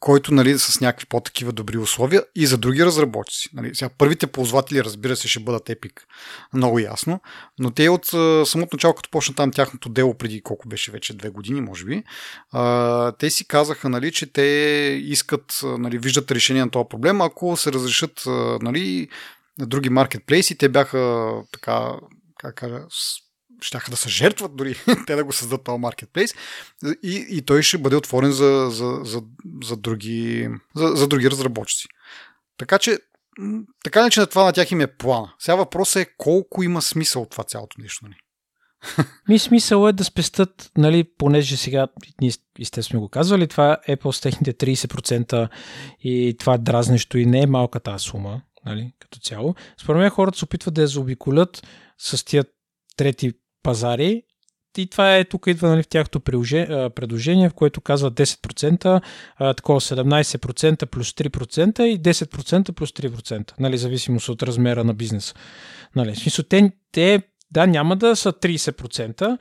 Speaker 1: който нали, с някакви по-такива добри условия и за други разработчици. Нали, сега, първите ползватели, разбира се, ще бъдат Epic, много ясно, но те от самото начало, като почна там тяхното дело преди колко беше вече две години, може би, а, те си казаха, нали, че те искат, нали, виждат решение на този проблем, ако се разрешат нали, на други маркетплейси, те бяха така, как кажа, щяха да се жертват дори (laughs) те да го създадат този маркетплейс и, и той ще бъде отворен за, за, за, за, други, за, за други разработчици. Така че така не че на това на тях им е плана. Сега въпросът е колко има смисъл от това цялото нещо. Нали? (laughs)
Speaker 2: Ми смисъл е да спестат, нали, понеже сега ние естествено го казвали, това Apple с техните 30% и това дразнещо и не е малка тази сума, нали, като цяло. Според мен хората се опитват да я заобиколят с тия трети пазари. И това е, тук идва нали, в тяхното предложение, в което казва 10%, такова 17% плюс 3% и 10% плюс 3%, нали, зависимост от размера на бизнеса. Нали, смисъл, те, те, да, няма да са 30%,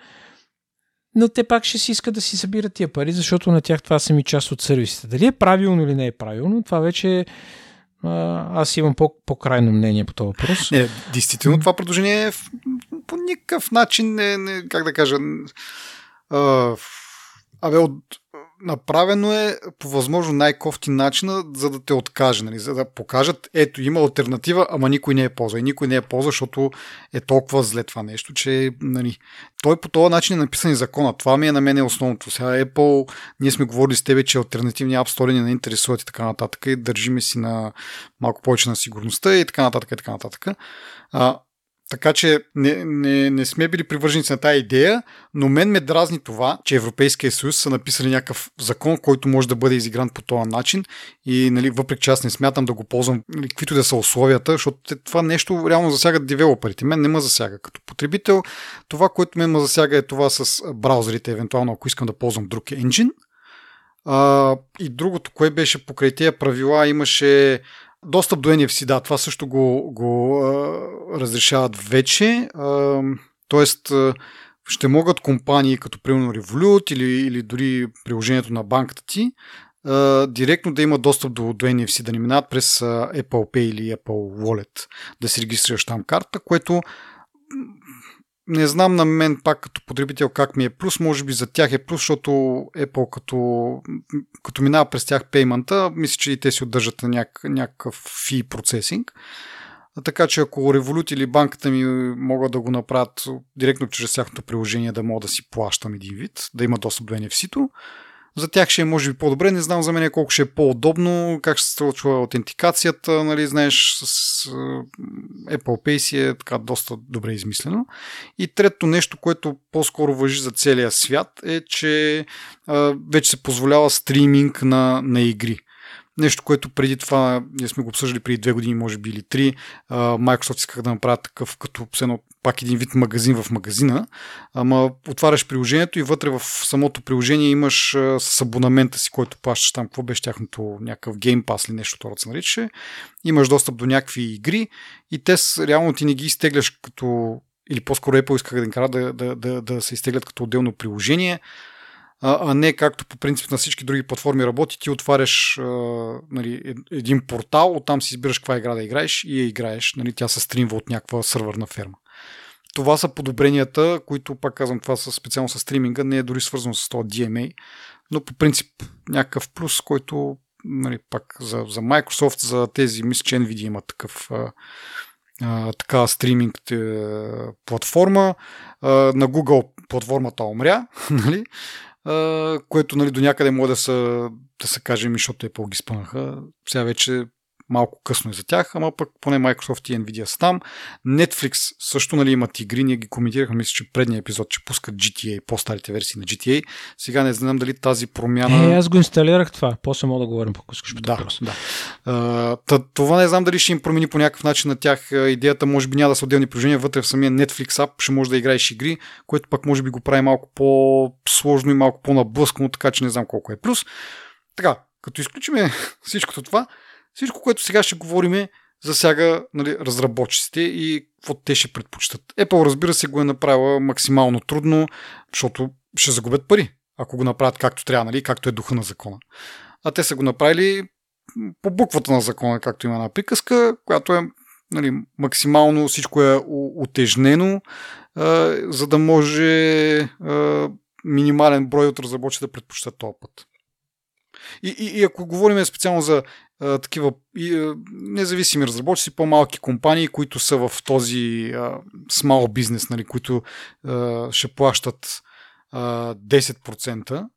Speaker 2: но те пак ще си искат да си събират тия пари, защото на тях това са ми част от сервисите. Дали е правилно или не е правилно, това вече аз имам по- по-крайно мнение по този въпрос.
Speaker 1: Не, действително това предложение е по никакъв начин не, не как да кажа, абе, от, направено е по възможно най-кофти начин, за да те откаже, нали? за да покажат, ето има альтернатива, ама никой не е ползва. И никой не е ползва, защото е толкова зле това нещо, че нали, той по този начин е написан и закона. Това ми е на мен е основното. Сега Apple, ние сме говорили с тебе, че альтернативни App Store не интересуват и така нататък и държиме си на малко повече на сигурността и така нататък и така нататък. А, така че не, не, не сме били привърженици на тази идея, но мен ме дразни това, че Европейския съюз са написали някакъв закон, който може да бъде изигран по този начин и нали, въпреки че аз не смятам да го ползвам, нали, каквито да са условията, защото това нещо реално засяга девелоперите. Мен не ме засяга като потребител. Това, което мен ме засяга е това с браузерите, евентуално ако искам да ползвам друг енджин. А, и другото, кое беше покрай тези правила, имаше Достъп до NFC, да, това също го, го а, разрешават вече. А, тоест, а, ще могат компании като примерно Revolut или, или дори приложението на банката ти а, директно да има достъп до, до NFC, да не минават през а, Apple Pay или Apple Wallet, да си регистрираш там карта, което не знам на мен пак като потребител как ми е плюс, може би за тях е плюс, защото Apple като, като минава през тях пеймента, мисля, че и те си отдържат на няк, някакъв фи процесинг. Така че ако Revolut или банката ми могат да го направят директно чрез тяхното приложение, да мога да си плащам един вид, да има достъп до NFC-то, за тях ще е може би по-добре, не знам за мен колко ще е по-удобно, как ще се случва аутентикацията, нали, знаеш, с Apple Pay си е така доста добре измислено. И трето нещо, което по-скоро въжи за целия свят е, че а, вече се позволява стриминг на, на игри. Нещо, което преди това, ние сме го обсъждали преди две години, може би или три, Microsoft искаха да направят такъв като едно, пак един вид магазин в магазина, ама отваряш приложението и вътре в самото приложение имаш с абонамента си, който плащаш там, какво беше тяхното някакъв Pass или нещо, това се наричаше, имаш достъп до някакви игри и те реално ти не ги изтегляш като или по-скоро Apple искаха да кара да, да, да, да се изтеглят като отделно приложение, а, а не както по принцип на всички други платформи работи, ти отваряш а, нали, един портал, оттам си избираш каква игра да играеш и я играеш. Нали, тя се стримва от някаква сървърна ферма. Това са подобренията, които, пак казвам, това са специално с стриминга, не е дори свързано с това DMA, но по принцип някакъв плюс, който нали, пак за, за Microsoft, за тези, мисля, че NVIDIA има такъв а, а, така стриминг е, платформа. А, на Google платформата умря, (laughs) нали? Което нали, до някъде може да са, да се каже, защото Apple ги спънаха. Сега вече малко късно е за тях, ама пък поне Microsoft и Nvidia са там. Netflix също нали, имат игри, ние ги коментирахме, мисля, че предния епизод, че пускат GTA, по-старите версии на GTA. Сега не знам дали тази промяна...
Speaker 2: Е, аз го инсталирах това, после мога да говорим, по
Speaker 1: да, да. Uh, това не знам дали ще им промени по някакъв начин на тях. Идеята може би няма да са отделни приложения, вътре в самия Netflix app ще може да играеш игри, което пък може би го прави малко по-сложно и малко по-наблъскано, така че не знам колко е плюс. Така, като изключиме (laughs) всичкото това, всичко, което сега ще говорим, засяга нали, разработчиците и какво те ще предпочитат. Apple, разбира се, го е направила максимално трудно, защото ще загубят пари, ако го направят както трябва, нали, както е духа на закона. А те са го направили по буквата на закона, както има една приказка, която е нали, максимално всичко е утежнено, а, за да може минимален брой от разработчите да предпочитат този път. И, и, и ако говорим специално за а, такива и, а, независими разработчици, по-малки компании, които са в този а, small бизнес, нали, които а, ще плащат а, 10%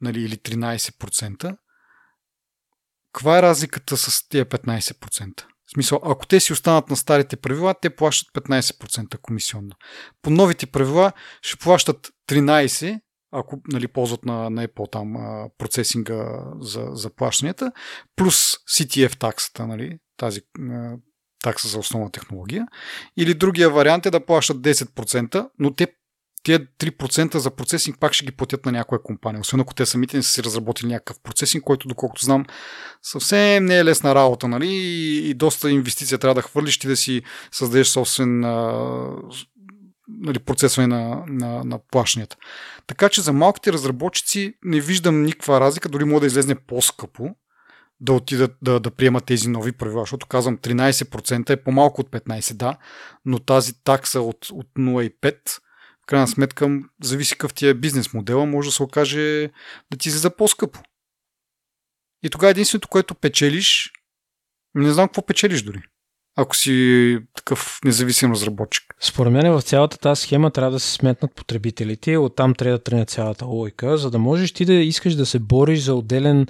Speaker 1: нали, или 13%, каква е разликата с тези 15%? В смисъл, ако те си останат на старите правила, те плащат 15% комисионно. По новите правила ще плащат 13%, ако нали, ползват на, на Apple там процесинга за, за плащанията, плюс CTF таксата, нали, тази такса за основна технология. Или другия вариант е да плащат 10%, но те тия 3% за процесинг пак ще ги платят на някоя компания. Освен ако те самите не са си разработили някакъв процесинг, който, доколкото знам, съвсем не е лесна работа, нали? И, доста инвестиция трябва да хвърлиш ти да си създадеш собствен нали, процесване на, на, на плащанията. Така че за малките разработчици не виждам никаква разлика, дори може да излезне по-скъпо да отидат да, да приемат тези нови правила, защото казвам 13% е по-малко от 15%, да, но тази такса от, от 0,5% крайна сметка, зависи какъв ти е бизнес модела, може да се окаже да ти излиза по-скъпо. И тогава единственото, което печелиш, не знам какво печелиш дори. Ако си такъв независим разработчик.
Speaker 2: Според мен в цялата тази схема трябва да се сметнат потребителите оттам трябва да тръгне цялата логика, за да можеш ти да искаш да се бориш за отделен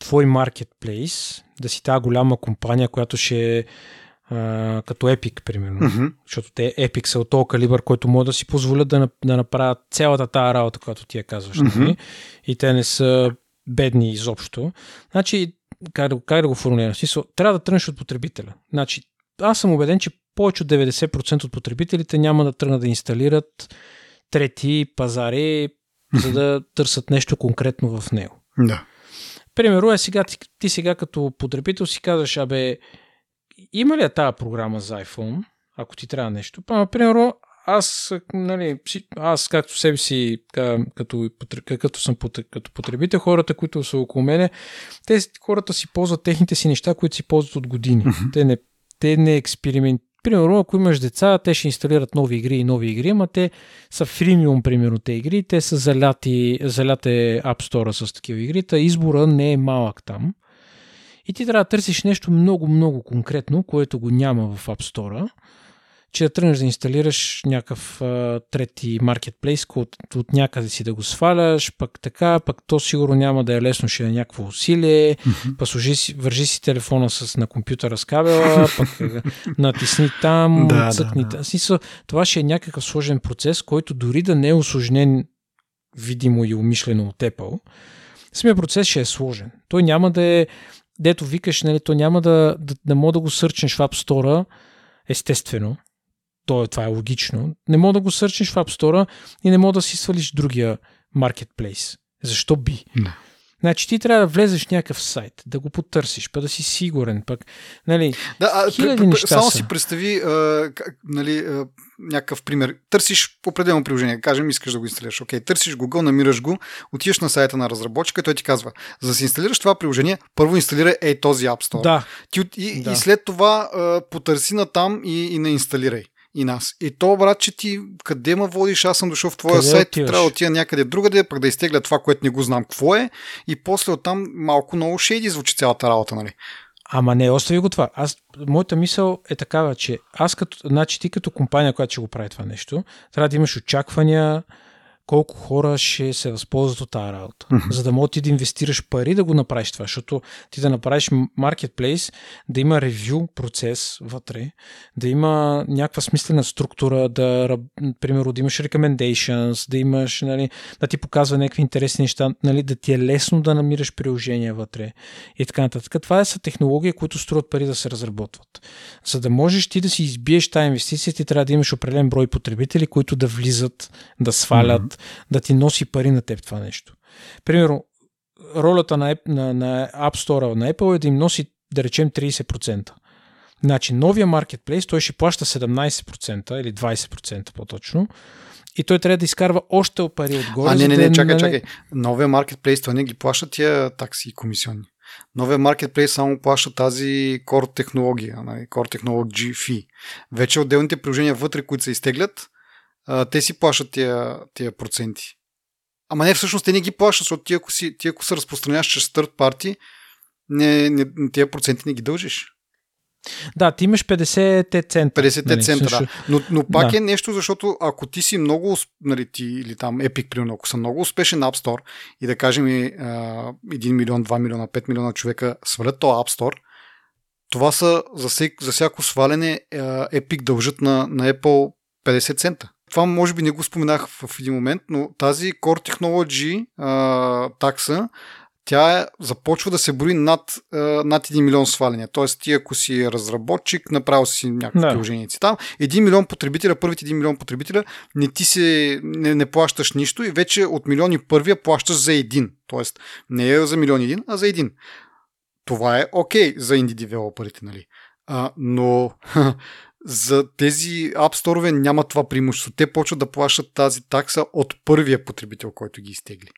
Speaker 2: твой маркетплейс, да си тази голяма компания, която ще е като Epic, примерно.
Speaker 1: Mm-hmm.
Speaker 2: Защото те Epic са от този калибър, който могат да си позволят да, да направят цялата тази работа, която ти я казваш. Mm-hmm. И те не са бедни изобщо. Значи, как да, как да го формулирам? Смисъл, трябва да тръгнеш от потребителя. Значи, аз съм убеден, че повече от 90% от потребителите няма да тръгнат да инсталират трети пазари, за да (laughs) търсят нещо конкретно в него.
Speaker 1: Да.
Speaker 2: Примерно е сега, ти, ти сега като потребител си казваш, абе, има ли е тази програма за iPhone, ако ти трябва нещо? Примерно, аз, нали, аз както себе си, като, като съм като потребител, хората, които са около мене, те хората си ползват техните си неща, които си ползват от години. Mm-hmm. Те не, те не експериментират. Примерно, ако имаш деца, те ще инсталират нови игри и нови игри, ама те са фримиум, примерно, те игри, те са заляти, заляте App Store с такива игри, та избора не е малък там. И ти трябва да търсиш нещо много, много конкретно, което го няма в App Store че да тръгнеш да инсталираш някакъв а, трети маркетплейс, от, от някъде си да го сваляш, пък така, пък то сигурно няма да е лесно, ще е някакво усилие, mm-hmm. пък служи си, вържи си телефона с, на компютъра с кабела, (laughs) пък натисни там, да, цъкни да, да. Това ще е някакъв сложен процес, който дори да не е осложнен видимо и умишлено от Apple, самия процес ще е сложен. Той няма да е, дето викаш, нали, то няма да, да, да мога да го сърчнеш в App Store, естествено, то, това е логично. Не мога да го сърчиш в App Store и не мога да си свалиш другия маркетплейс. Защо би?
Speaker 1: Да.
Speaker 2: Значи ти трябва да влезеш в някакъв сайт, да го потърсиш, па да си сигурен. Пък, нали,
Speaker 1: да, а,
Speaker 2: хиляди неща
Speaker 1: Само
Speaker 2: са.
Speaker 1: си представи а, нали, а, някакъв пример. Търсиш определено приложение, кажем, искаш да го инсталираш. Окей, търсиш Google, намираш го, отиваш на сайта на разработчика, той ти казва, за да си инсталираш това приложение, първо инсталирай ей този App Store.
Speaker 2: Да.
Speaker 1: Ти, и, да. и след това а, потърси на там и, и не инсталирай и нас. И то, брат, че ти къде ме водиш, аз съм дошъл в твоя къде сайт, отиваш? трябва да отида някъде другаде, пък да изтегля това, което не го знам какво е и после оттам малко много шейди звучи цялата работа, нали?
Speaker 2: Ама не, остави го това. Аз, моята мисъл е такава, че аз като, значи ти като компания, която ще го прави това нещо, трябва да имаш очаквания, колко хора ще се възползват от тази работа. Mm-hmm. За да можеш ти да инвестираш пари да го направиш това, защото ти да направиш маркетплейс, да има ревю процес вътре, да има някаква смислена структура, да, примерно, да имаш recommendations, да имаш, нали, да ти показва някакви интересни неща, нали, да ти е лесно да намираш приложения вътре и така нататък. Това са технологии, които струват пари да се разработват. За да можеш ти да си избиеш тази инвестиция, ти трябва да имаш определен брой потребители, които да влизат, да свалят, да ти носи пари на теб това нещо. Примерно, ролята на, на, на App Store на Apple е да им носи, да речем, 30%. Значи, новия маркетплейс, той ще плаща 17% или 20% по-точно. И той трябва да изкарва още пари отгоре.
Speaker 1: А, не, не, не, не чакай, чакай. Новия маркетплейс, той не ги плаща тия такси и комисионни. Новия маркетплейс само плаща тази core технология, нали, core technology fee. Вече отделните приложения вътре, които се изтеглят, а, те си плащат тия, тия проценти. Ама не, всъщност те не ги плащат, защото ти ако, си, ти ако се разпространяваш чрез third party, не, не, тия проценти не ги дължиш.
Speaker 2: Да, ти имаш 50 цента.
Speaker 1: 50 нали, цента, да. Но, но пак да. е нещо, защото ако ти си много, нали, ти, или там Epic, примерно, ако са много успешен App Store и да кажем 1 милион, 2 милиона, 5 милиона човека свалят този App Store, това са за, всек, за всяко свалене Epic дължат на, на Apple 50 цента това може би не го споменах в един момент, но тази Core Technology а, такса, тя е, започва да се брои над, а, над 1 милион сваляния. Тоест, ти ако си разработчик, направил си някакви да. там, 1 милион потребителя, първите 1 милион потребителя, не ти се, не, не плащаш нищо и вече от милиони първия плащаш за един. Тоест, не е за милион един, а за един. Това е окей okay за инди девелоперите, нали? А, но (laughs) за тези App Store няма това преимущество. Те почват да плащат тази такса от първия потребител, който ги изтегли.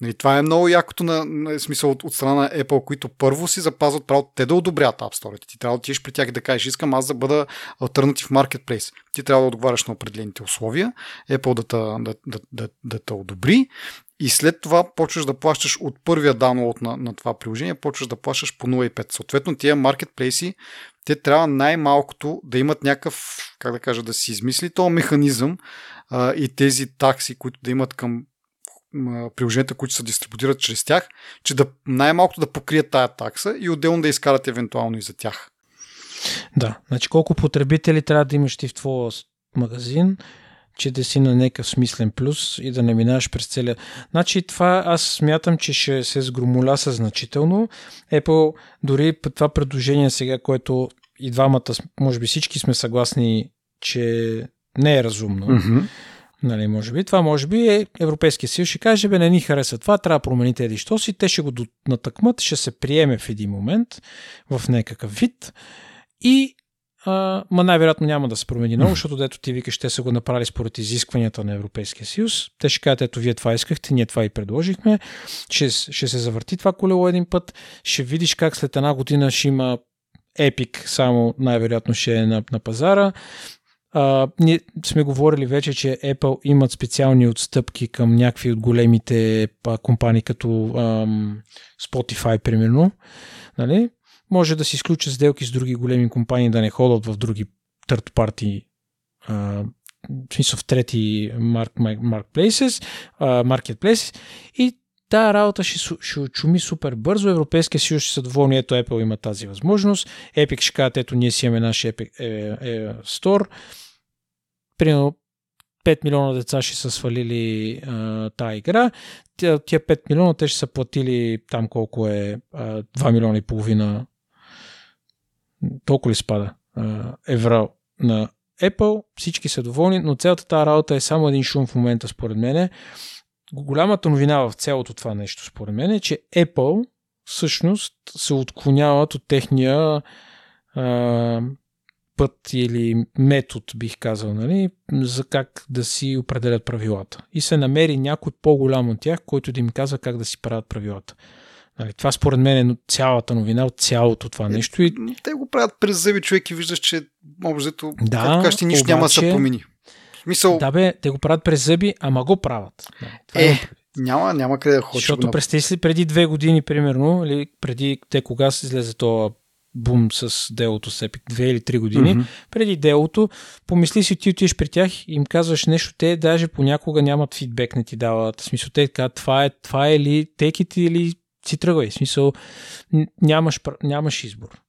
Speaker 1: Нали, това е много якото на, на смисъл от, от страна на Apple, които първо си запазват правото те да одобрят App Store. Ти трябва да отидеш при тях и да кажеш, искам аз да бъда альтернатив маркетплейс. Ти трябва да отговаряш на определените условия, Apple да те да, да, да, да, да одобри и след това почваш да плащаш от първия download на, на това приложение, почваш да плащаш по 0,5. Съответно, тия маркетплейси, те трябва най-малкото да имат някакъв, как да кажа, да си измисли този механизъм а, и тези такси, които да имат към приложенията, които се дистрибутират чрез тях, че да най-малкото да покрият тая такса и отделно да изкарат евентуално и за тях.
Speaker 2: Да, значи колко потребители трябва да имаш ти в твоя магазин, че да си на някакъв смислен плюс и да не минаваш през целия. Значи това аз смятам, че ще се сгромоляса значително. Apple дори това предложение сега, което и двамата, може би всички сме съгласни, че не е разумно. Mm-hmm. Нали, може би. Това може би е Европейския съюз ще каже, бе, не ни хареса това, трябва да промените еди що си, те ще го натъкмат, ще се приеме в един момент в някакъв вид и ма най-вероятно няма да се промени много, защото дето ти викаш, те са го направили според изискванията на Европейския съюз. Те ще кажат, ето вие това искахте, ние това и предложихме. Ще, ще се завърти това колело един път. Ще видиш как след една година ще има Epic, само най-вероятно ще е на, на пазара. А, ние сме говорили вече, че Apple имат специални отстъпки към някакви от големите а, компании, като ам, Spotify, примерно. Нали? Може да се изключат сделки с други големи компании, да не ходят в други third party в смисъл в трети marketplaces, marketplaces и Тая работа ще, ще чуми супер бързо. Европейския съюз ще са доволни. Ето Apple има тази възможност. Epic ще кажат, ето ние си имаме наш Epic е, е, Store. Примерно 5 милиона деца ще са свалили а, тази игра. Тя, тия 5 милиона те ще са платили там колко е а, 2 милиона и половина толкова ли спада а, на Apple. Всички са доволни, но цялата тази работа е само един шум в момента според мен голямата новина в цялото това нещо, според мен, е, че Apple всъщност се отклоняват от техния а, път или метод, бих казал, нали, за как да си определят правилата. И се намери някой по-голям от тях, който да им казва как да си правят правилата. Нали, това според мен е цялата новина от цялото това е, нещо. И...
Speaker 1: Те го правят през зъби човек и виждаш, че обзето, да, както кажеш, нищо обаче, няма да се промени.
Speaker 2: Мисъл... Да бе, те го правят през зъби, ама го правят.
Speaker 1: Това е, е няма, няма къде да ходиш.
Speaker 2: Защото го... представи си преди две години, примерно, или преди те кога се излезе това бум с делото с Epic, две или три години, mm-hmm. преди делото, помисли си, ти отидеш при тях и им казваш нещо, те даже понякога нямат фидбек, не ти дават. В смисъл, те казват, това е, това е ли, теките или си тръгвай. В смисъл, нямаш, нямаш избор.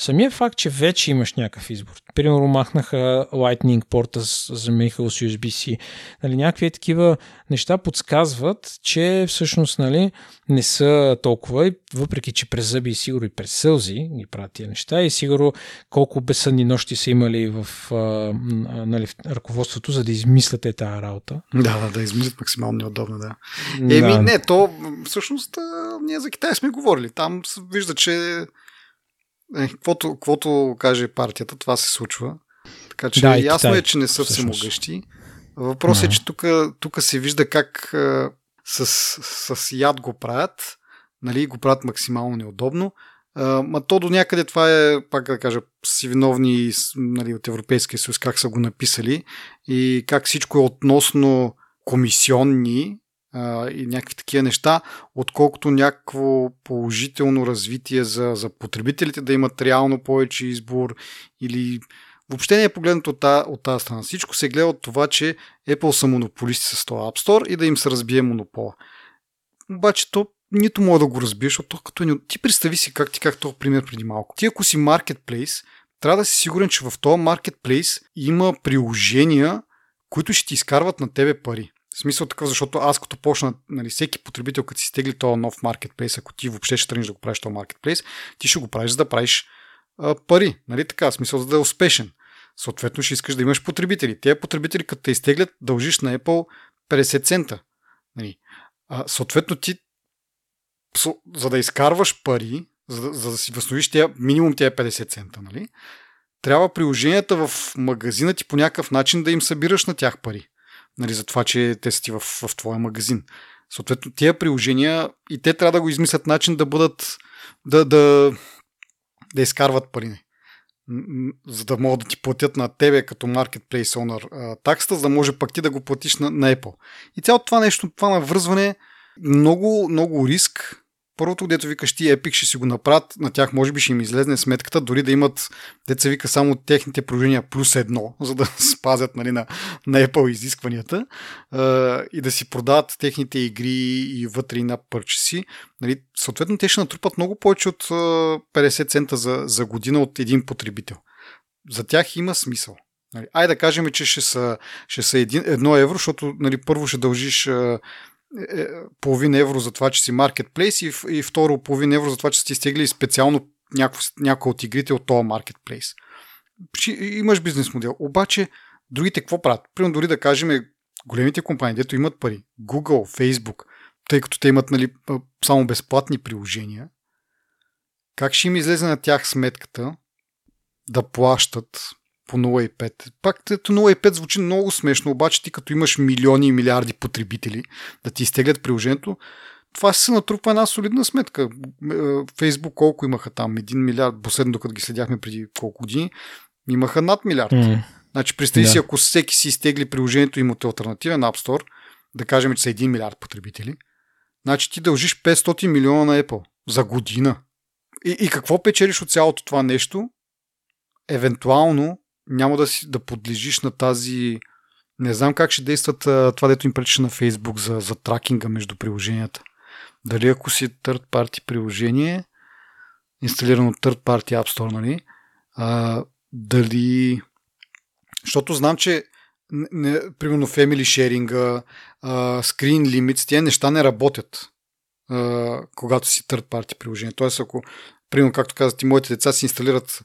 Speaker 2: Самия факт, че вече имаш някакъв избор. Примерно махнаха Lightning порта, замениха с USB-C. Нали, някакви такива неща подсказват, че всъщност нали, не са толкова, въпреки че през зъби и сигурно и през сълзи ги правят тия неща и сигурно колко безсъдни нощи са имали в, а, нали, в ръководството, за да измислят е тази работа.
Speaker 1: Да, да, да измислят максимално неудобно, да. Еми, да. не, то всъщност ние за Китай сме говорили. Там вижда, че е, каквото, каквото каже партията, това се случва. Така че да, ясно Китай, е, че не са всемогъщи. Въпросът е, че тук се вижда как а, с, с яд го правят, нали, го правят максимално неудобно. А, ма то до някъде това е, пак да кажа, си виновни нали, от Европейския съюз, как са го написали и как всичко е относно комисионни и някакви такива неща, отколкото някакво положително развитие за, за потребителите, да имат реално повече избор или въобще не е погледнато от, от тази страна. Всичко се гледа от това, че Apple са монополисти с този App Store и да им се разбие монопола. Обаче то нито мога да го разбиеш, защото като е... Ти представи си как ти как този пример преди малко. Ти ако си маркетплейс, трябва да си сигурен, че в този маркетплейс има приложения, които ще ти изкарват на тебе пари. Смисъл такъв, защото аз като почна, нали, всеки потребител, като си стегли този нов маркетплейс, ако ти въобще ще тръгнеш да го правиш този маркетплейс, ти ще го правиш за да правиш а, пари. Нали така? Смисъл за да е успешен. Съответно ще искаш да имаш потребители. Те потребители, като те изтеглят, дължиш на Apple 50 цента. Нали. А, съответно ти, за да изкарваш пари, за да, за да си възстановиш тя, минимум тия 50 цента, нали, трябва приложенията в магазина ти по някакъв начин да им събираш на тях пари нали, за това, че те са ти в, в твоя магазин. Съответно, тия приложения и те трябва да го измислят начин да бъдат да, да, да изкарват пари. За да могат да ти платят на тебе като marketplace owner таксата, за да може пък ти да го платиш на, на Apple. И цялото това нещо, това навързване, много, много риск, Първото, дето викаш ти Epic ще си го направят, на тях може би ще им излезне сметката, дори да имат, деца вика само техните приложения плюс едно, за да (laughs) спазят нали, на, на Apple изискванията а, и да си продават техните игри и вътре и на пърчеси. Нали, съответно, те ще натрупат много повече от 50 цента за, за година от един потребител. За тях има смисъл. Нали, айде да кажем, че ще са, ще са един, едно евро, защото нали, първо ще дължиш половин евро за това, че си маркетплейс и, и второ половин евро за това, че сте изтегли специално някои от игрите от този маркетплейс. Имаш бизнес модел. Обаче, другите какво правят? Примерно дори да кажем големите компании, дето имат пари, Google, Facebook, тъй като те имат нали, само безплатни приложения, как ще им излезе на тях сметката да плащат по 0,5. Пак 0,5 звучи много смешно, обаче ти като имаш милиони и милиарди потребители да ти изтеглят приложението, това се натрупва една солидна сметка. Фейсбук колко имаха там? Един милиард, последно докато ги следяхме преди колко години, имаха над милиард. Mm. Значи представи да. си, ако всеки си изтегли приложението им от альтернативен App Store, да кажем, че са 1 милиард потребители, значи ти дължиш 500 милиона на Apple за година. И, и какво печелиш от цялото това нещо? Евентуално няма да, си, да подлежиш на тази... Не знам как ще действат това, дето им пречеше на Фейсбук за, за тракинга между приложенията. Дали ако си third party приложение, инсталирано от third party App Store, нали? А, дали... Защото знам, че не, примерно family sharing, а, screen limits, тези неща не работят а, когато си third party приложение. Тоест, ако примерно, както казах, и моите деца си инсталират,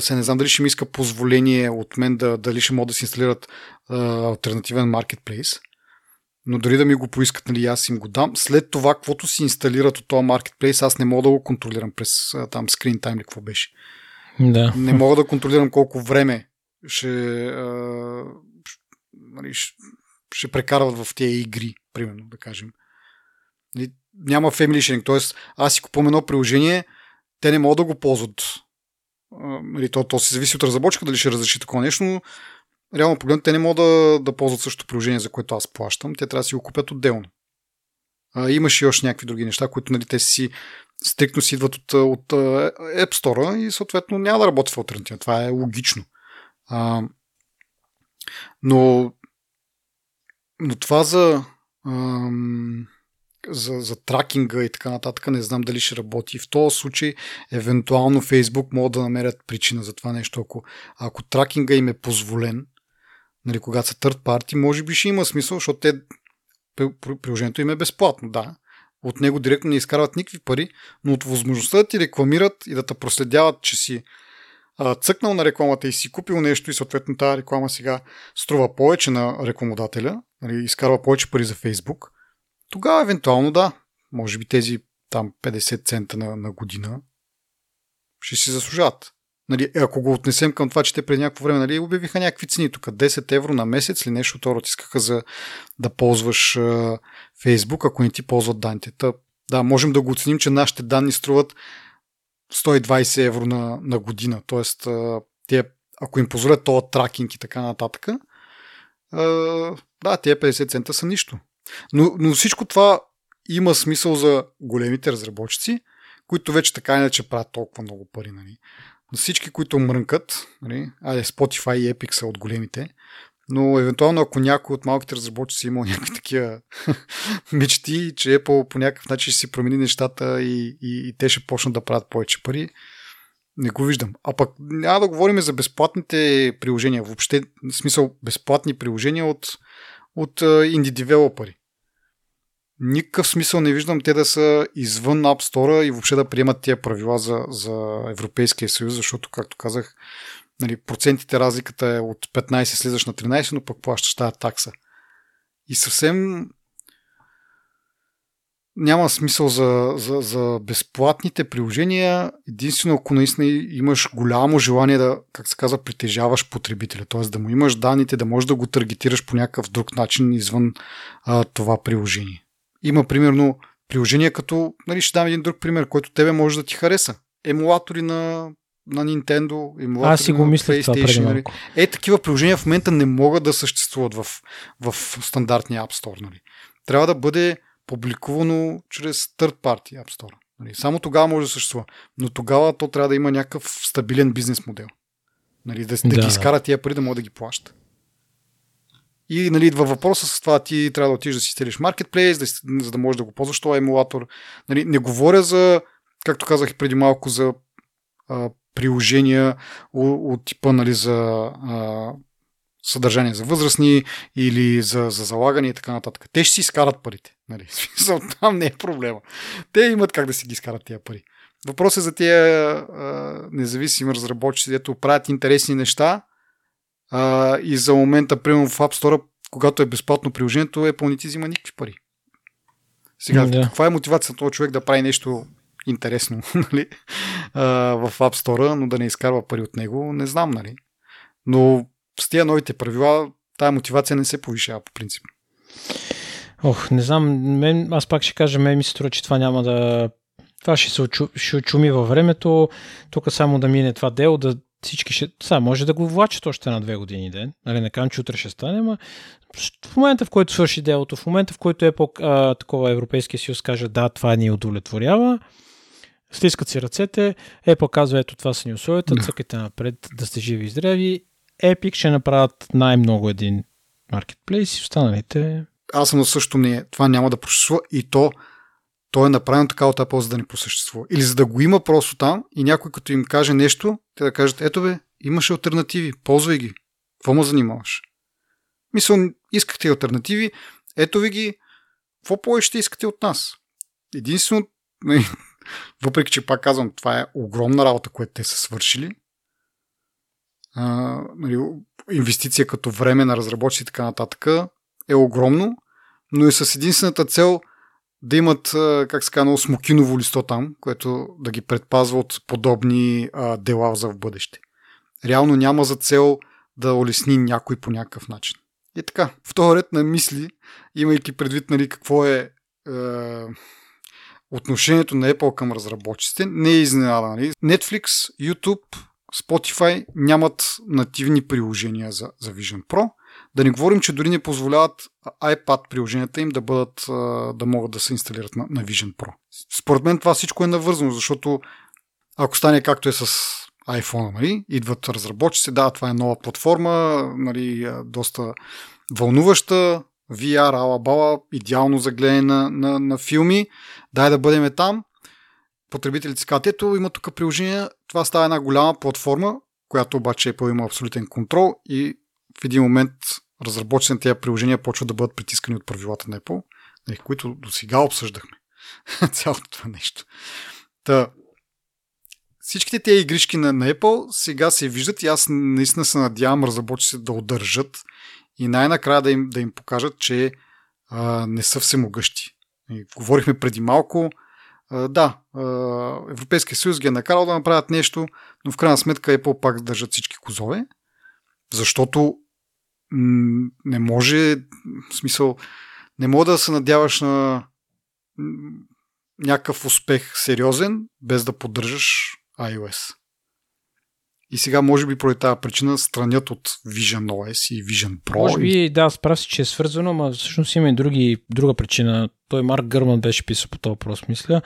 Speaker 1: се не знам дали ще ми иска позволение от мен да, дали ще могат да си инсталират а, альтернативен маркетплейс. Но дори да ми го поискат, нали, аз им го дам. След това, каквото си инсталират от този маркетплейс, аз не мога да го контролирам през а, там screen time или какво беше.
Speaker 2: Да.
Speaker 1: Не мога да контролирам колко време ще, а, нали, ще, ще прекарват в тези игри, примерно, да кажем. Нали, няма family sharing, т.е. аз си купувам едно приложение, те не могат да го ползват. Нали, то, то се зависи от разработчика дали ще разреши такова нещо, но реално погледно те не могат да, да ползват същото приложение, за което аз плащам. Те трябва да си го купят отделно. А, имаш и още някакви други неща, които нали, те си стриктно си идват от, от App Store и съответно няма да работи в альтернатива. Това е логично. А, но, но това за ам, за, за тракинга и така нататък, не знам дали ще работи. В този случай, евентуално Facebook могат да намерят причина за това нещо. Ако, ако тракинга им е позволен, нали, когато са third party, може би ще има смисъл, защото те, приложението им е безплатно, да. От него директно не изкарват никакви пари, но от възможността да ти рекламират и да те проследяват, че си а, цъкнал на рекламата и си купил нещо и съответно тази реклама сега струва повече на рекламодателя, нали, изкарва повече пари за Facebook, тогава евентуално да, може би тези там 50 цента на, на година ще си заслужават. Нали, е, ако го отнесем към това, че те преди някакво време нали, обявиха някакви цени тук, 10 евро на месец или нещо второ искаха за да ползваш uh, Facebook, ако не ти ползват данните. Та, да, можем да го оценим, че нашите данни струват 120 евро на, на година. Тоест, uh, те, ако им позволят това тракинг и така нататък, uh, да, тези 50 цента са нищо. Но, но всичко това има смисъл за големите разработчици, които вече така иначе правят толкова много пари. Нали. На всички, които мрънкат, нали, айде Spotify и Epic са от големите, но евентуално ако някой от малките разработчици има (laughs) някакви такива (laughs) мечти, че Apple по някакъв начин ще си промени нещата и, и, и те ще почнат да правят повече пари, не го виждам. А пък няма да говорим за безплатните приложения. Въобще, в смисъл, безплатни приложения от от инди девелопери. Никакъв смисъл не виждам те да са извън App Store и въобще да приемат тия правила за, за Европейския съюз, защото, както казах, нали, процентите разликата е от 15 слизаш на 13, но пък плащаш тази такса. И съвсем няма смисъл за, за, за безплатните приложения, единствено ако наистина имаш голямо желание да, как се казва, притежаваш потребителя, т.е. да му имаш данните, да можеш да го таргетираш по някакъв друг начин извън а, това приложение. Има примерно приложения като, нали, ще дам един друг пример, който тебе може да ти хареса. Емулатори на, на Nintendo, емулатори
Speaker 2: Аз си го
Speaker 1: на
Speaker 2: мисля
Speaker 1: PlayStation. Нали. Е, такива приложения в момента не могат да съществуват в, в стандартния App Store. Нали. Трябва да бъде публикувано чрез third party App Store. Нали. Само тогава може да съществува. Но тогава то трябва да има някакъв стабилен бизнес модел. Нали, да, да,
Speaker 2: Да,
Speaker 1: ги изкара тия пари да могат да ги плаща. И нали, идва въпроса с това, ти трябва да отидеш да си стелиш маркетплейс, да, за да можеш да го ползваш този емулатор. Нали, не говоря за, както казах и преди малко, за а, приложения от, от типа нали, за а, съдържание за възрастни или за, за залагане и така нататък. Те ще си изкарат парите. Нали? (laughs) Смисъл, Там не е проблема. Те имат как да си ги изкарат тия пари. Въпросът е за тия а, независими разработчици, дето правят интересни неща а, и за момента, примерно в App Store, когато е безплатно приложението, Apple не ти взима никакви пари. Сега,
Speaker 2: Да.
Speaker 1: каква е мотивацията на този човек да прави нещо интересно (laughs) нали? а, в App Store, но да не изкарва пари от него, не знам, нали? Но с тия новите правила, тая мотивация не се повишава по принцип.
Speaker 2: Ох, не знам, мен, аз пак ще кажа, мен ми се струва, че това няма да... Това ще се очу, ще очуми във времето, тук само да мине това дело, да всички ще... Сега, може да го влачат още на две години ден, нали, не че утре ще стане, но в момента, в който свърши делото, в момента, в който Apple, а, такова Европейския съюз каже, да, това ни удовлетворява, стискат си ръцете, Apple казва, ето това са ни условията, цъкайте напред, да сте живи и здрави, Epic ще направят най-много един маркетплейс и останалите
Speaker 1: Аз съм на същото мнение. Това няма да просъществува и то, то е направено така от Apple, за да не просъществува. Или за да го има просто там и някой като им каже нещо, те да кажат, ето бе, имаше альтернативи, ползвай ги. Какво ме занимаваш? Мисъл, искахте альтернативи, ето ви ги, какво повече ще искате от нас? Единствено, (laughs) въпреки че пак казвам, това е огромна работа, която те са свършили. Нали, инвестиция като време на разработчици и така нататък е огромно, но е с единствената цел да имат, как се казва, смокиново листо там, което да ги предпазва от подобни а, дела за в бъдеще. Реално няма за цел да улесни някой по някакъв начин. И така, в този ред на мисли, имайки предвид нали, какво е, е отношението на Apple към разработчиците, не е изненада. Нали? Netflix, YouTube, Spotify нямат нативни приложения за, за Vision Pro. Да не говорим, че дори не позволяват iPad приложенията им да бъдат, да могат да се инсталират на, на Vision Pro. Според мен това всичко е навързано, защото ако стане както е с iPhone, нали, идват разработчици, да, това е нова платформа, нали, доста вълнуваща, VR, ала-бала, идеално за гледане на, на, на филми, дай да бъдем там. Потребителите си казват, ето има тук приложение, това става една голяма платформа, която обаче Apple има абсолютен контрол и в един момент разработчиците на тези приложения почват да бъдат притискани от правилата на Apple, нали, които до сега обсъждахме. (laughs) Цялото това нещо. Та, всичките тези игришки на, на Apple сега се виждат и аз наистина се надявам разработчиците да удържат и най-накрая да им, да им покажат, че а, не са всемогъщи. И говорихме преди малко, да, Европейския съюз ги е накарал да направят нещо, но в крайна сметка Apple пак държат всички козове, защото не може, в смисъл, не мога да се надяваш на някакъв успех сериозен, без да поддържаш iOS. И сега, може би, поради тази причина странят от Vision OS и Vision Pro.
Speaker 2: Може би, да, справя си, че е свързано, но всъщност има и други, друга причина. Той Марк Гърман беше писал по този въпрос, мисля.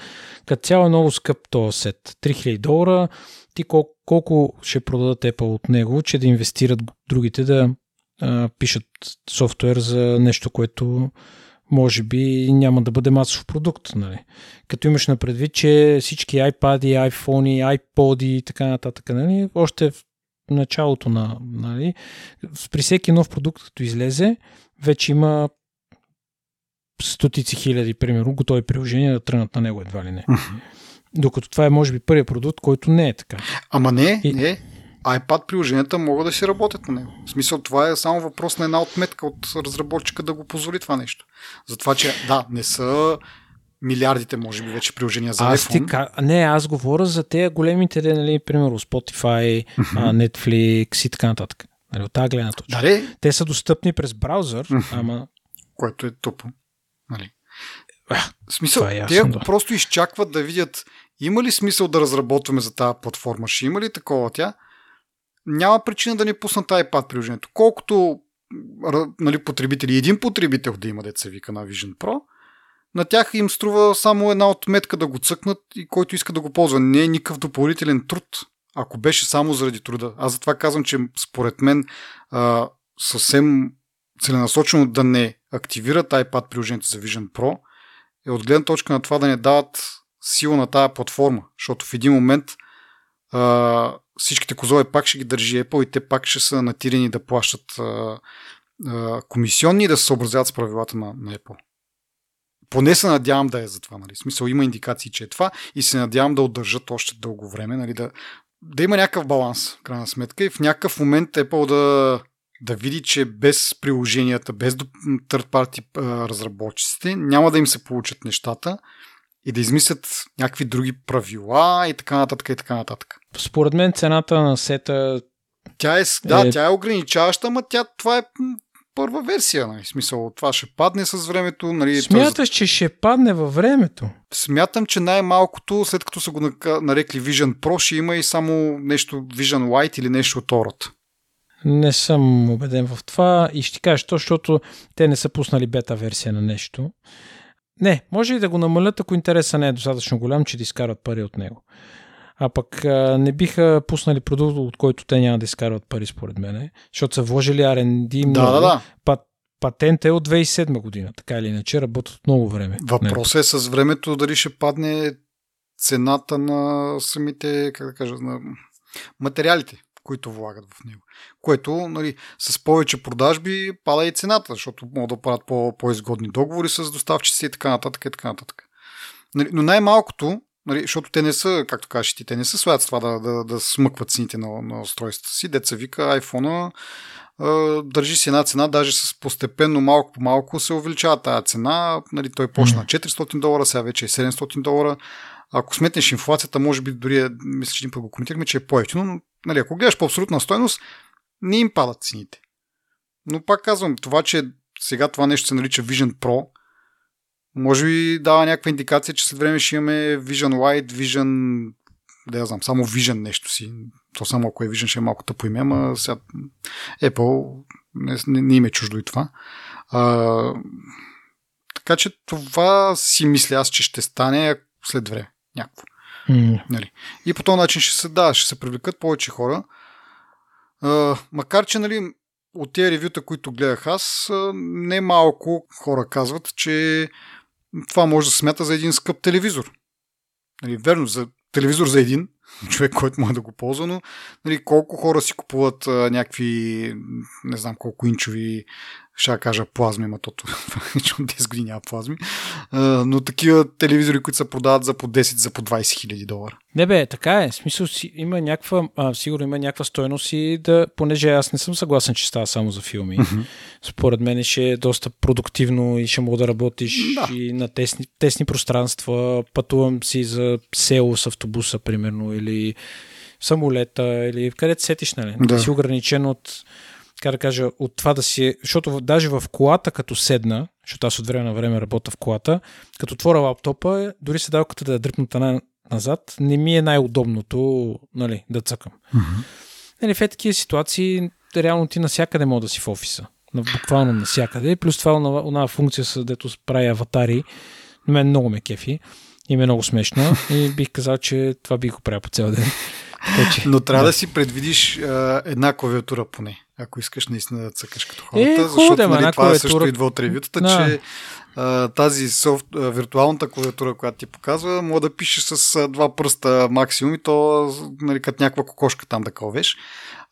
Speaker 2: Като цяло е много скъп този сет. 3000 долара. Ти колко, колко ще продадат Apple от него, че да инвестират другите да а, пишат софтуер за нещо, което може би няма да бъде масов продукт. Нали? Като имаш на предвид, че всички iPad, iPhone, iPod и така нататък, нали? още в началото на... Нали? При всеки нов продукт, като излезе, вече има стотици хиляди, примерно, готови приложения да тръгнат на него едва ли не. Докато това е, може би, първият продукт, който не е така.
Speaker 1: Ама не,
Speaker 2: И-
Speaker 1: не. iPad приложенията могат да си работят на него. В смисъл, това е само въпрос на една отметка от разработчика да го позволи това нещо. Затова, че да, не са милиардите, може би, вече приложения за
Speaker 2: Аз ти,
Speaker 1: iPhone.
Speaker 2: ка- не, аз говоря за тези големите, нали, примерно Spotify, Netflix и така нататък. Нали, от тази гледна точка.
Speaker 1: Да, де,
Speaker 2: Те са достъпни през браузър, ама
Speaker 1: което е тупо. Нали? В смисъл,
Speaker 2: е
Speaker 1: те
Speaker 2: ясно,
Speaker 1: ако
Speaker 2: да.
Speaker 1: просто изчакват да видят има ли смисъл да разработваме за тази платформа, ще има ли такова тя, няма причина да не пуснат iPad приложението. Колкото нали, потребители, един потребител да има деца вика на Vision Pro, на тях им струва само една отметка да го цъкнат и който иска да го ползва. Не е никакъв допълнителен труд, ако беше само заради труда. Аз затова казвам, че според мен а, съвсем целенасочено да не активират iPad приложението за Vision Pro е от гледна точка на това да не дават сила на тази платформа, защото в един момент а, всичките козове пак ще ги държи Apple и те пак ще са натирени да плащат а, а, комисионни и да се съобразяват с правилата на, на Apple. Поне се надявам да е за това. Нали. В смисъл има индикации, че е това и се надявам да удържат още дълго време, нали, да, да има някакъв баланс, в крайна сметка, и в някакъв момент Apple да, да види, че без приложенията, без third party разработчиците, няма да им се получат нещата и да измислят някакви други правила и така нататък и така нататък.
Speaker 2: Според мен цената на сета
Speaker 1: Тя е, да,
Speaker 2: Е.
Speaker 1: тя е ограничаваща, ама тя, това е първа версия. Нали. Смисъл, това ще падне с времето. Нали,
Speaker 2: смяташ, че ще падне във времето.
Speaker 1: Смятам, че най-малкото, след като са го нарекли Vision Pro, ще има и само нещо Vision Lite или нещо от род.
Speaker 2: Не съм убеден в това и ще ти кажа, то, защото те не са пуснали бета версия на нещо. Не, може и да го намалят, ако интереса не е достатъчно голям, че да изкарат пари от него. А пък а, не биха пуснали продукт, от който те няма да изкарват пари, според мен. Защото са вложили R&D много.
Speaker 1: Да, да, да.
Speaker 2: Пат, патент е от 2007 година, така или иначе, работят от много време.
Speaker 1: Въпросът е с времето дали ще падне цената на самите, как да кажа, на материалите, които влагат в него. Което, нали, с повече продажби пада и цената, защото могат да правят по- по-изгодни договори с доставчици и така нататък и така нататък. Нали, но най-малкото, нали, защото те не са, както кажеш ти, те не са след това да, да, да смъкват цените на, на устройствата си. Деца вика, iPhone държи си една цена, даже с постепенно малко по малко се увеличава тази цена. Нали, той почна на 400 долара, сега вече е 700 долара. Ако сметнеш инфлацията, може би дори, е- мисля, че един път го коментирахме, че е по-ефтино, но нали, ако гледаш по абсолютна стойност, не им падат цените. Но пак казвам, това, че сега това нещо се нарича Vision Pro, може би дава някаква индикация, че след време ще имаме Vision Lite, Vision да я знам, само Vision нещо си. То само ако е Vision ще е малко тъпо име, ама сега Apple не, не, не им е чуждо и това. А, така че това си мисля аз, че ще стане след време. Някакво.
Speaker 2: М,
Speaker 1: Нали. И по този начин ще се, да, ще се привлекат повече хора. А, макар, че нали, от тези ревюта, които гледах аз, не малко хора казват, че това може да се смята за един скъп телевизор. Нали, верно, за телевизор за един (laughs) човек, който може да го ползва, но нали, колко хора си купуват а, някакви, не знам колко инчови, ще кажа плазми, ма вече от 10 години няма плазми, но такива телевизори, които се продават за по 10, за по 20 хиляди долара.
Speaker 2: Не бе, така е. Смисъл си, има някаква, а, сигурно има някаква стойност и да, понеже аз не съм съгласен, че става само за филми. Според мен ще е доста продуктивно и ще мога да работиш
Speaker 1: Да.
Speaker 2: и на тесни, тесни пространства. Пътувам си за село с автобуса, примерно, или самолета, или където сетиш, нали?
Speaker 1: Да.
Speaker 2: си ограничен от как да кажа, от това да си... Защото в- даже в колата, като седна, защото аз от време на време работя в колата, като отворя лаптопа, дори седалката да е дръпната на, назад, не ми е най-удобното нали, да цъкам. Нали, в е такива ситуации, реално ти насякъде мога да си в офиса. Буквално насякъде. Плюс това на, на функция, с дето прави аватари, на мен много ме кефи и ми е много смешно и бих казал, че това бих го правил по цял ден. Така, че,
Speaker 1: Но трябва да, си предвидиш а, една клавиатура поне, ако искаш наистина да цъкаш като хората,
Speaker 2: Е, хубаво
Speaker 1: защото
Speaker 2: да,
Speaker 1: нали, това
Speaker 2: клавиатура-
Speaker 1: също идва от ревютата,
Speaker 2: Да.
Speaker 1: че а, тази софт, а, виртуалната клавиатура, която ти показва, може да пишеш с а, два пръста максимум и то нали, като някаква кокошка там да кълвеш.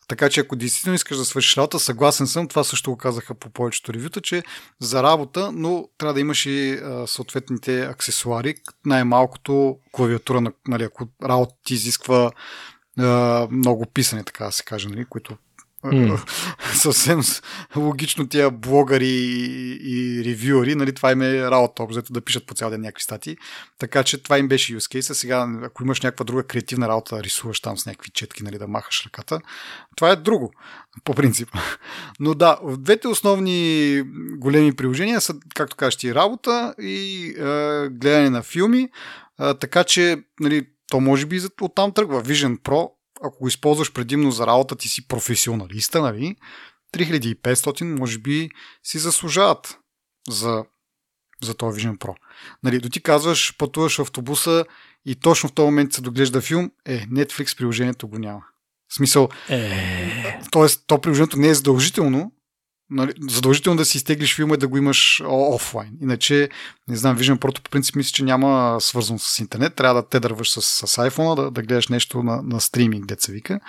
Speaker 1: Така че ако действително искаш да свършиш работа, съгласен съм, това също го казаха по повечето ревюта, че за работа, но трябва да имаш и а, съответните аксесуари, най-малкото клавиатура, на, нали, ако работа ти изисква а, много писане, така да се каже, нали, които Mm. (laughs) Съвсем логично тия блогъри и, и ревюъри, нали, това им е работа, обзето да пишат по цял ден някакви статии. Така че това им беше use case. Сега, ако имаш някаква друга креативна работа, да рисуваш там с някакви четки, нали, да махаш ръката, това е друго, по принцип. (laughs) Но да, двете основни големи приложения са, както кажеш ти, работа и е, гледане на филми. Е, така че, нали, то може би оттам тръгва. Vision Pro ако го използваш предимно за работа, ти си професионалиста, нали? 3500 може би си заслужават за, за този Vision Pro. Нали, до ти казваш, пътуваш в автобуса и точно в този момент се доглежда филм, е, Netflix приложението го няма. В смисъл, е... т.е. то приложението не е задължително, нали, задължително да си изтеглиш филма и да го имаш офлайн. Иначе, не знам, Vision Pro по принцип мисля, че няма свързано с интернет. Трябва да те дърваш с, с iPhone, да, да гледаш нещо на, на стриминг, деца вика,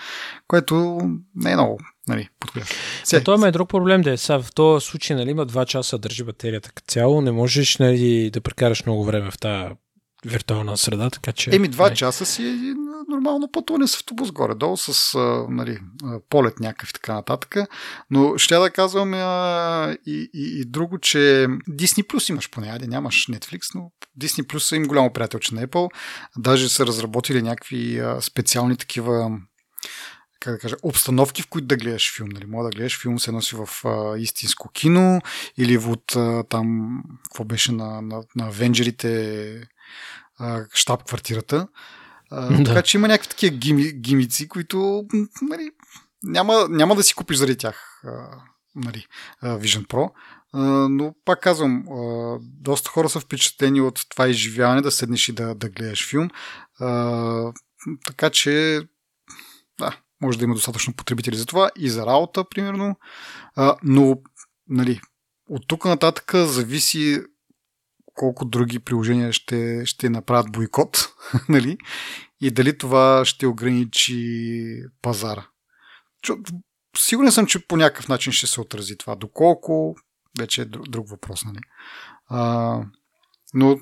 Speaker 1: което не е много нали, подходящо.
Speaker 2: Сега, това е друг проблем, да е. Сега, в този случай нали, има 2 часа държи батерията като цяло, не можеш нали, да прекараш много време в тази виртуална среда, така че...
Speaker 1: Еми, два часа си е нормално пътуване с автобус горе-долу, с а, нали, полет някакъв и така нататък. Но ще да казвам а, и, и, и друго, че Disney Plus имаш поне, айде нямаш Netflix, но Disney Plus е им голямо приятелче на Apple. Даже са разработили някакви а, специални такива как да кажа, обстановки, в които да гледаш филм. Нали? Мога да гледаш филм се носи в а, истинско кино или от а, там, какво беше на, на, на Авенджерите штаб-квартирата. Да. Така че има някакви такива гими, гимици, които нали, няма, няма да си купиш заради тях нали, Vision Pro. Но пак казвам, доста хора са впечатлени от това изживяване, да седнеш и да, да гледаш филм. Така че да, може да има достатъчно потребители за това и за работа, примерно. Но нали, от тук нататък зависи колко други приложения ще, ще направят бойкот, (laughs) нали? И дали това ще ограничи пазара. Сигурен съм, че по някакъв начин ще се отрази това. Доколко, вече е друг, въпрос, нали? А, но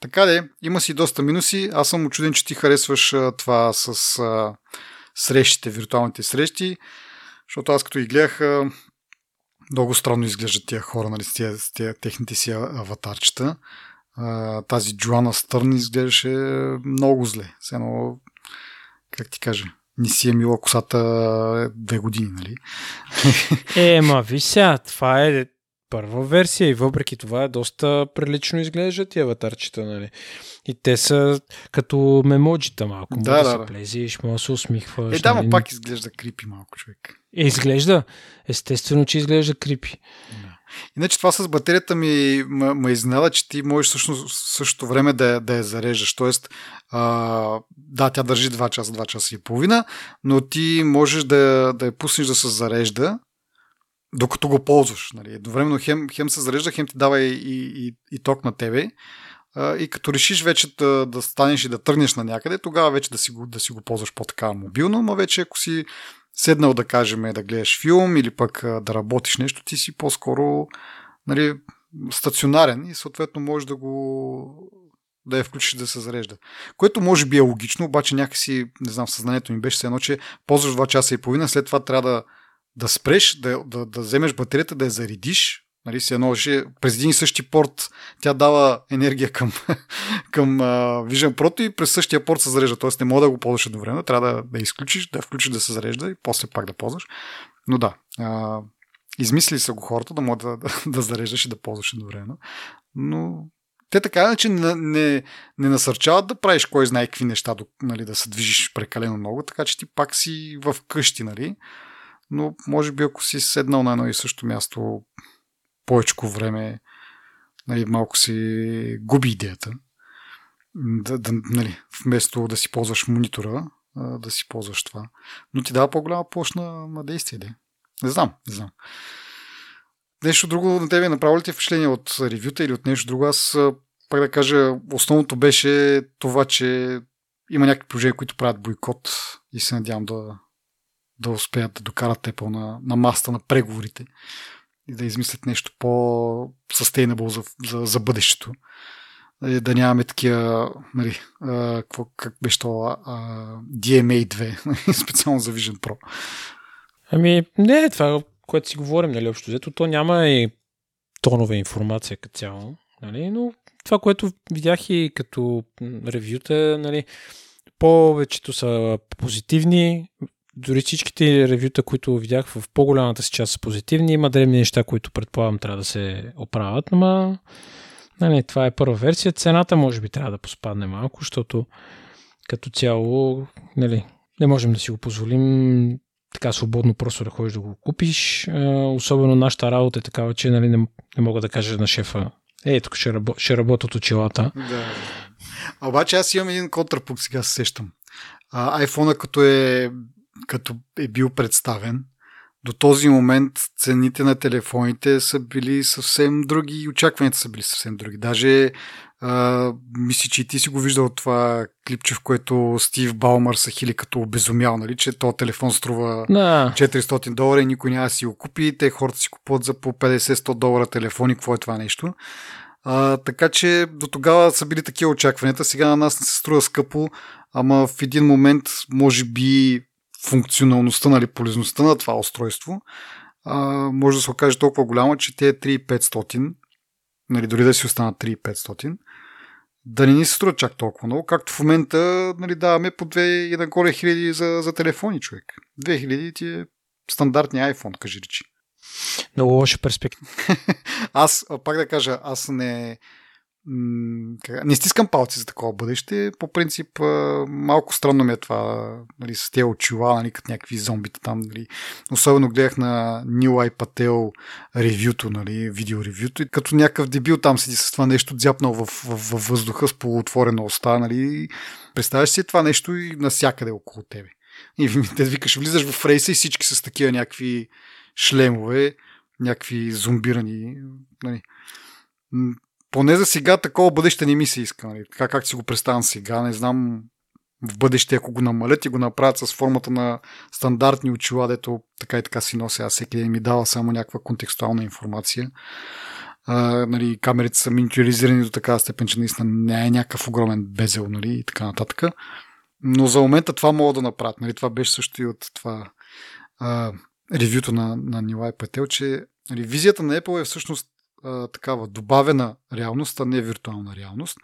Speaker 1: така де, има си доста минуси. Аз съм очуден, че ти харесваш това с а, срещите, виртуалните срещи, защото аз като и гледах, много странно изглеждат тия хора, нали, с тия, с тия техните си аватарчета. А, тази Джоана Стърн изглеждаше много зле. Едно, как ти кажа, не си е мила косата две години, нали?
Speaker 2: Е, ма, виж сега, това е първа версия и въпреки това е доста прилично изглеждат тия аватарчета, нали? И те са като мемоджита малко. Да, да, да, да. се плезиш, може да се усмихваш.
Speaker 1: Е, да, нали? пак изглежда крипи малко човек.
Speaker 2: Е, изглежда. Естествено, че изглежда крипи.
Speaker 1: Да. Иначе това с батерията ми ме изненада, че ти можеш всъщност в същото време да, да я зареждаш. Тоест, а, да, тя държи 2 часа, 2 часа и половина, но ти можеш да, да я пуснеш да се зарежда, докато го ползваш. Нали. Едновременно хем, хем се зарежда, хем ти дава и, и, и, ток на тебе. А, и като решиш вече да, да станеш и да тръгнеш на някъде, тогава вече да си го, да си го ползваш по-така мобилно, но вече ако си седнал да кажем да гледаш филм или пък да работиш нещо, ти си по-скоро нали, стационарен и съответно можеш да го да я включиш да се зарежда. Което може би е логично, обаче някакси, не знам, съзнанието ми беше се едно, че ползваш 2 часа и половина, след това трябва да, да спреш, да, да, да вземеш батерията, да я заредиш, Нали, се ножи, през един и същи порт тя дава енергия към, (laughs) към uh, Vision Pro и през същия порт се зарежда. Тоест не мога да го ползваш едновременно, трябва да, да изключиш, да включиш да се зарежда и после пак да ползваш. Но да, uh, измислили са го хората да могат да, (laughs) да, да зареждаш и да ползваш едновременно. Но те така иначе не, не, не насърчават да правиш кой знае какви неща, нали, да се движиш прекалено много, така че ти пак си в къщи, нали? Но може би ако си седнал на едно и също място повече време нали, малко си губи идеята. Да, да, нали, вместо да си ползваш монитора, да си ползваш това. Но ти дава по-голяма площ на, на действие. Де. Не знам, не знам. Нещо друго на тебе направо ли ти впечатление от ревюта или от нещо друго? Аз пак да кажа, основното беше това, че има някакви приложения, които правят бойкот и се надявам да, да успеят да докарат Apple на, на маста на преговорите и да измислят нещо по-sustainable за, за, за бъдещето. Нали, да нямаме такива, нали, а, какво, как беше това, DMA2, (laughs) специално за Vision Pro.
Speaker 2: Ами, не, това, което си говорим, нали, общо взето, то няма и тонове информация като цяло, нали, но това, което видях и като ревюта, нали, повечето са позитивни, дори всичките ревюта, които видях в по-голямата си част са позитивни, има древни неща, които предполагам трябва да се оправят, но нали, това е първа версия. Цената може би трябва да поспадне малко, защото като цяло нали, не можем да си го позволим така свободно просто да ходиш да го купиш. Особено нашата работа е такава, че нали, не, не мога да кажа на шефа е, тук ще, рабо, ще работят очилата.
Speaker 1: Да. Обаче аз имам един контрапункт, сега се сещам. А, iPhone като е, като е бил представен, до този момент цените на телефоните са били съвсем други и очакванията са били съвсем други. Даже а, мисля, че и ти си го виждал това клипче, в което Стив Балмър са хили като обезумял, нали, че то телефон струва
Speaker 2: да.
Speaker 1: 400 долара и никой няма да си го купи. Те хората си купуват за по 50-100 долара телефони. Какво е това нещо? А, така че до тогава са били такива очакванията. Сега на нас не се струва скъпо, ама в един момент може би функционалността, нали, полезността на това устройство а, може да се окаже толкова голяма, че те 3500, нали, дори да си останат 3500, да не ни се струва чак толкова много, както в момента нали, даваме по 2 и нагоре хиляди за, за телефони, човек. 2000 ти е стандартния iPhone, кажи речи.
Speaker 2: Много лоша перспектива. (laughs)
Speaker 1: аз, пак да кажа, аз не, не стискам палци за такова бъдеще. По принцип, малко странно ми е това, нали, с тези очила, нали, като някакви зомбита там. Нали. Особено гледах на Нил Пател ревюто, нали, видео ревюто и като някакъв дебил там седи с това нещо, дзяпнал в, в, в въздуха с полуотворена уста. Нали. Представяш си това нещо и навсякъде около тебе. И те викаш, влизаш в рейса и всички с такива някакви шлемове, някакви зомбирани. Нали поне за сега такова бъдеще не ми се иска. Нали? Така как си го представям сега, не знам в бъдеще, ако го намалят и го направят с формата на стандартни очила, дето така и така си нося, аз всеки ден ми дава само някаква контекстуална информация. А, нали, камерите са миниатюризирани до такава степен, че наистина не е някакъв огромен безел нали, и така нататък. Но за момента това мога да направят. Нали, това беше също и от това а, ревюто на, на Нилай Петел, че нали, визията на Apple е всъщност такава добавена реалност, а не виртуална реалност.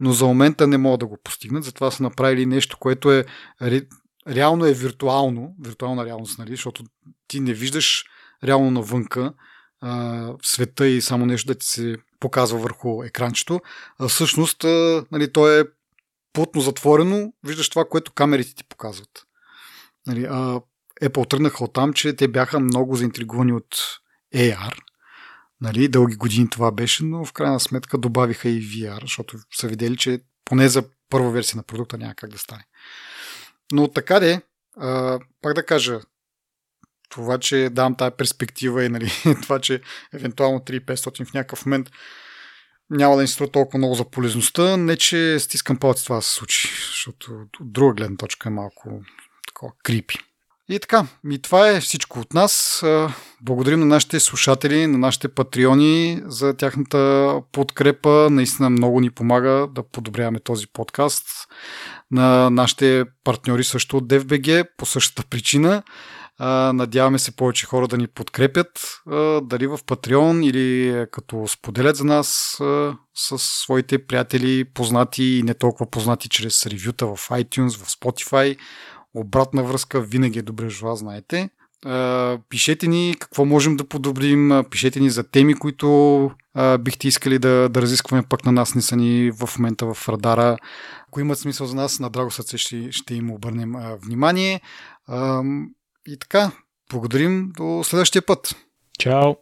Speaker 1: Но за момента не могат да го постигнат, затова са направили нещо, което е ре, реално е виртуално, виртуална реалност, нали? защото ти не виждаш реално навънка а, света и само нещо да ти се показва върху екранчето, а всъщност а, нали, то е плътно затворено, виждаш това, което камерите ти показват. Нали, а, Apple тръгнаха от там, че те бяха много заинтригувани от AR, Нали, дълги години това беше, но в крайна сметка добавиха и VR, защото са видели, че поне за първа версия на продукта няма как да стане. Но така де, а, пак да кажа, това, че дам тази перспектива и нали, (laughs) това, че евентуално 3500 в някакъв момент няма да ни струва толкова много за полезността, не че стискам палци това да се случи, защото от друга гледна точка е малко такова крипи. И така, и това е всичко от нас. Благодарим на нашите слушатели, на нашите патреони за тяхната подкрепа. Наистина много ни помага да подобряваме този подкаст. На нашите партньори също от DFBG по същата причина. Надяваме се повече хора да ни подкрепят, дали в Patreon или като споделят за нас с своите приятели, познати и не толкова познати чрез ревюта в iTunes, в Spotify, обратна връзка винаги е добре жела, знаете. Пишете ни какво можем да подобрим, пишете ни за теми, които бихте искали да, да разискваме, пък на нас не са ни в момента в радара. Ако имат смисъл за нас, на драго сърце ще, ще им обърнем внимание. И така, благодарим до следващия път.
Speaker 2: Чао!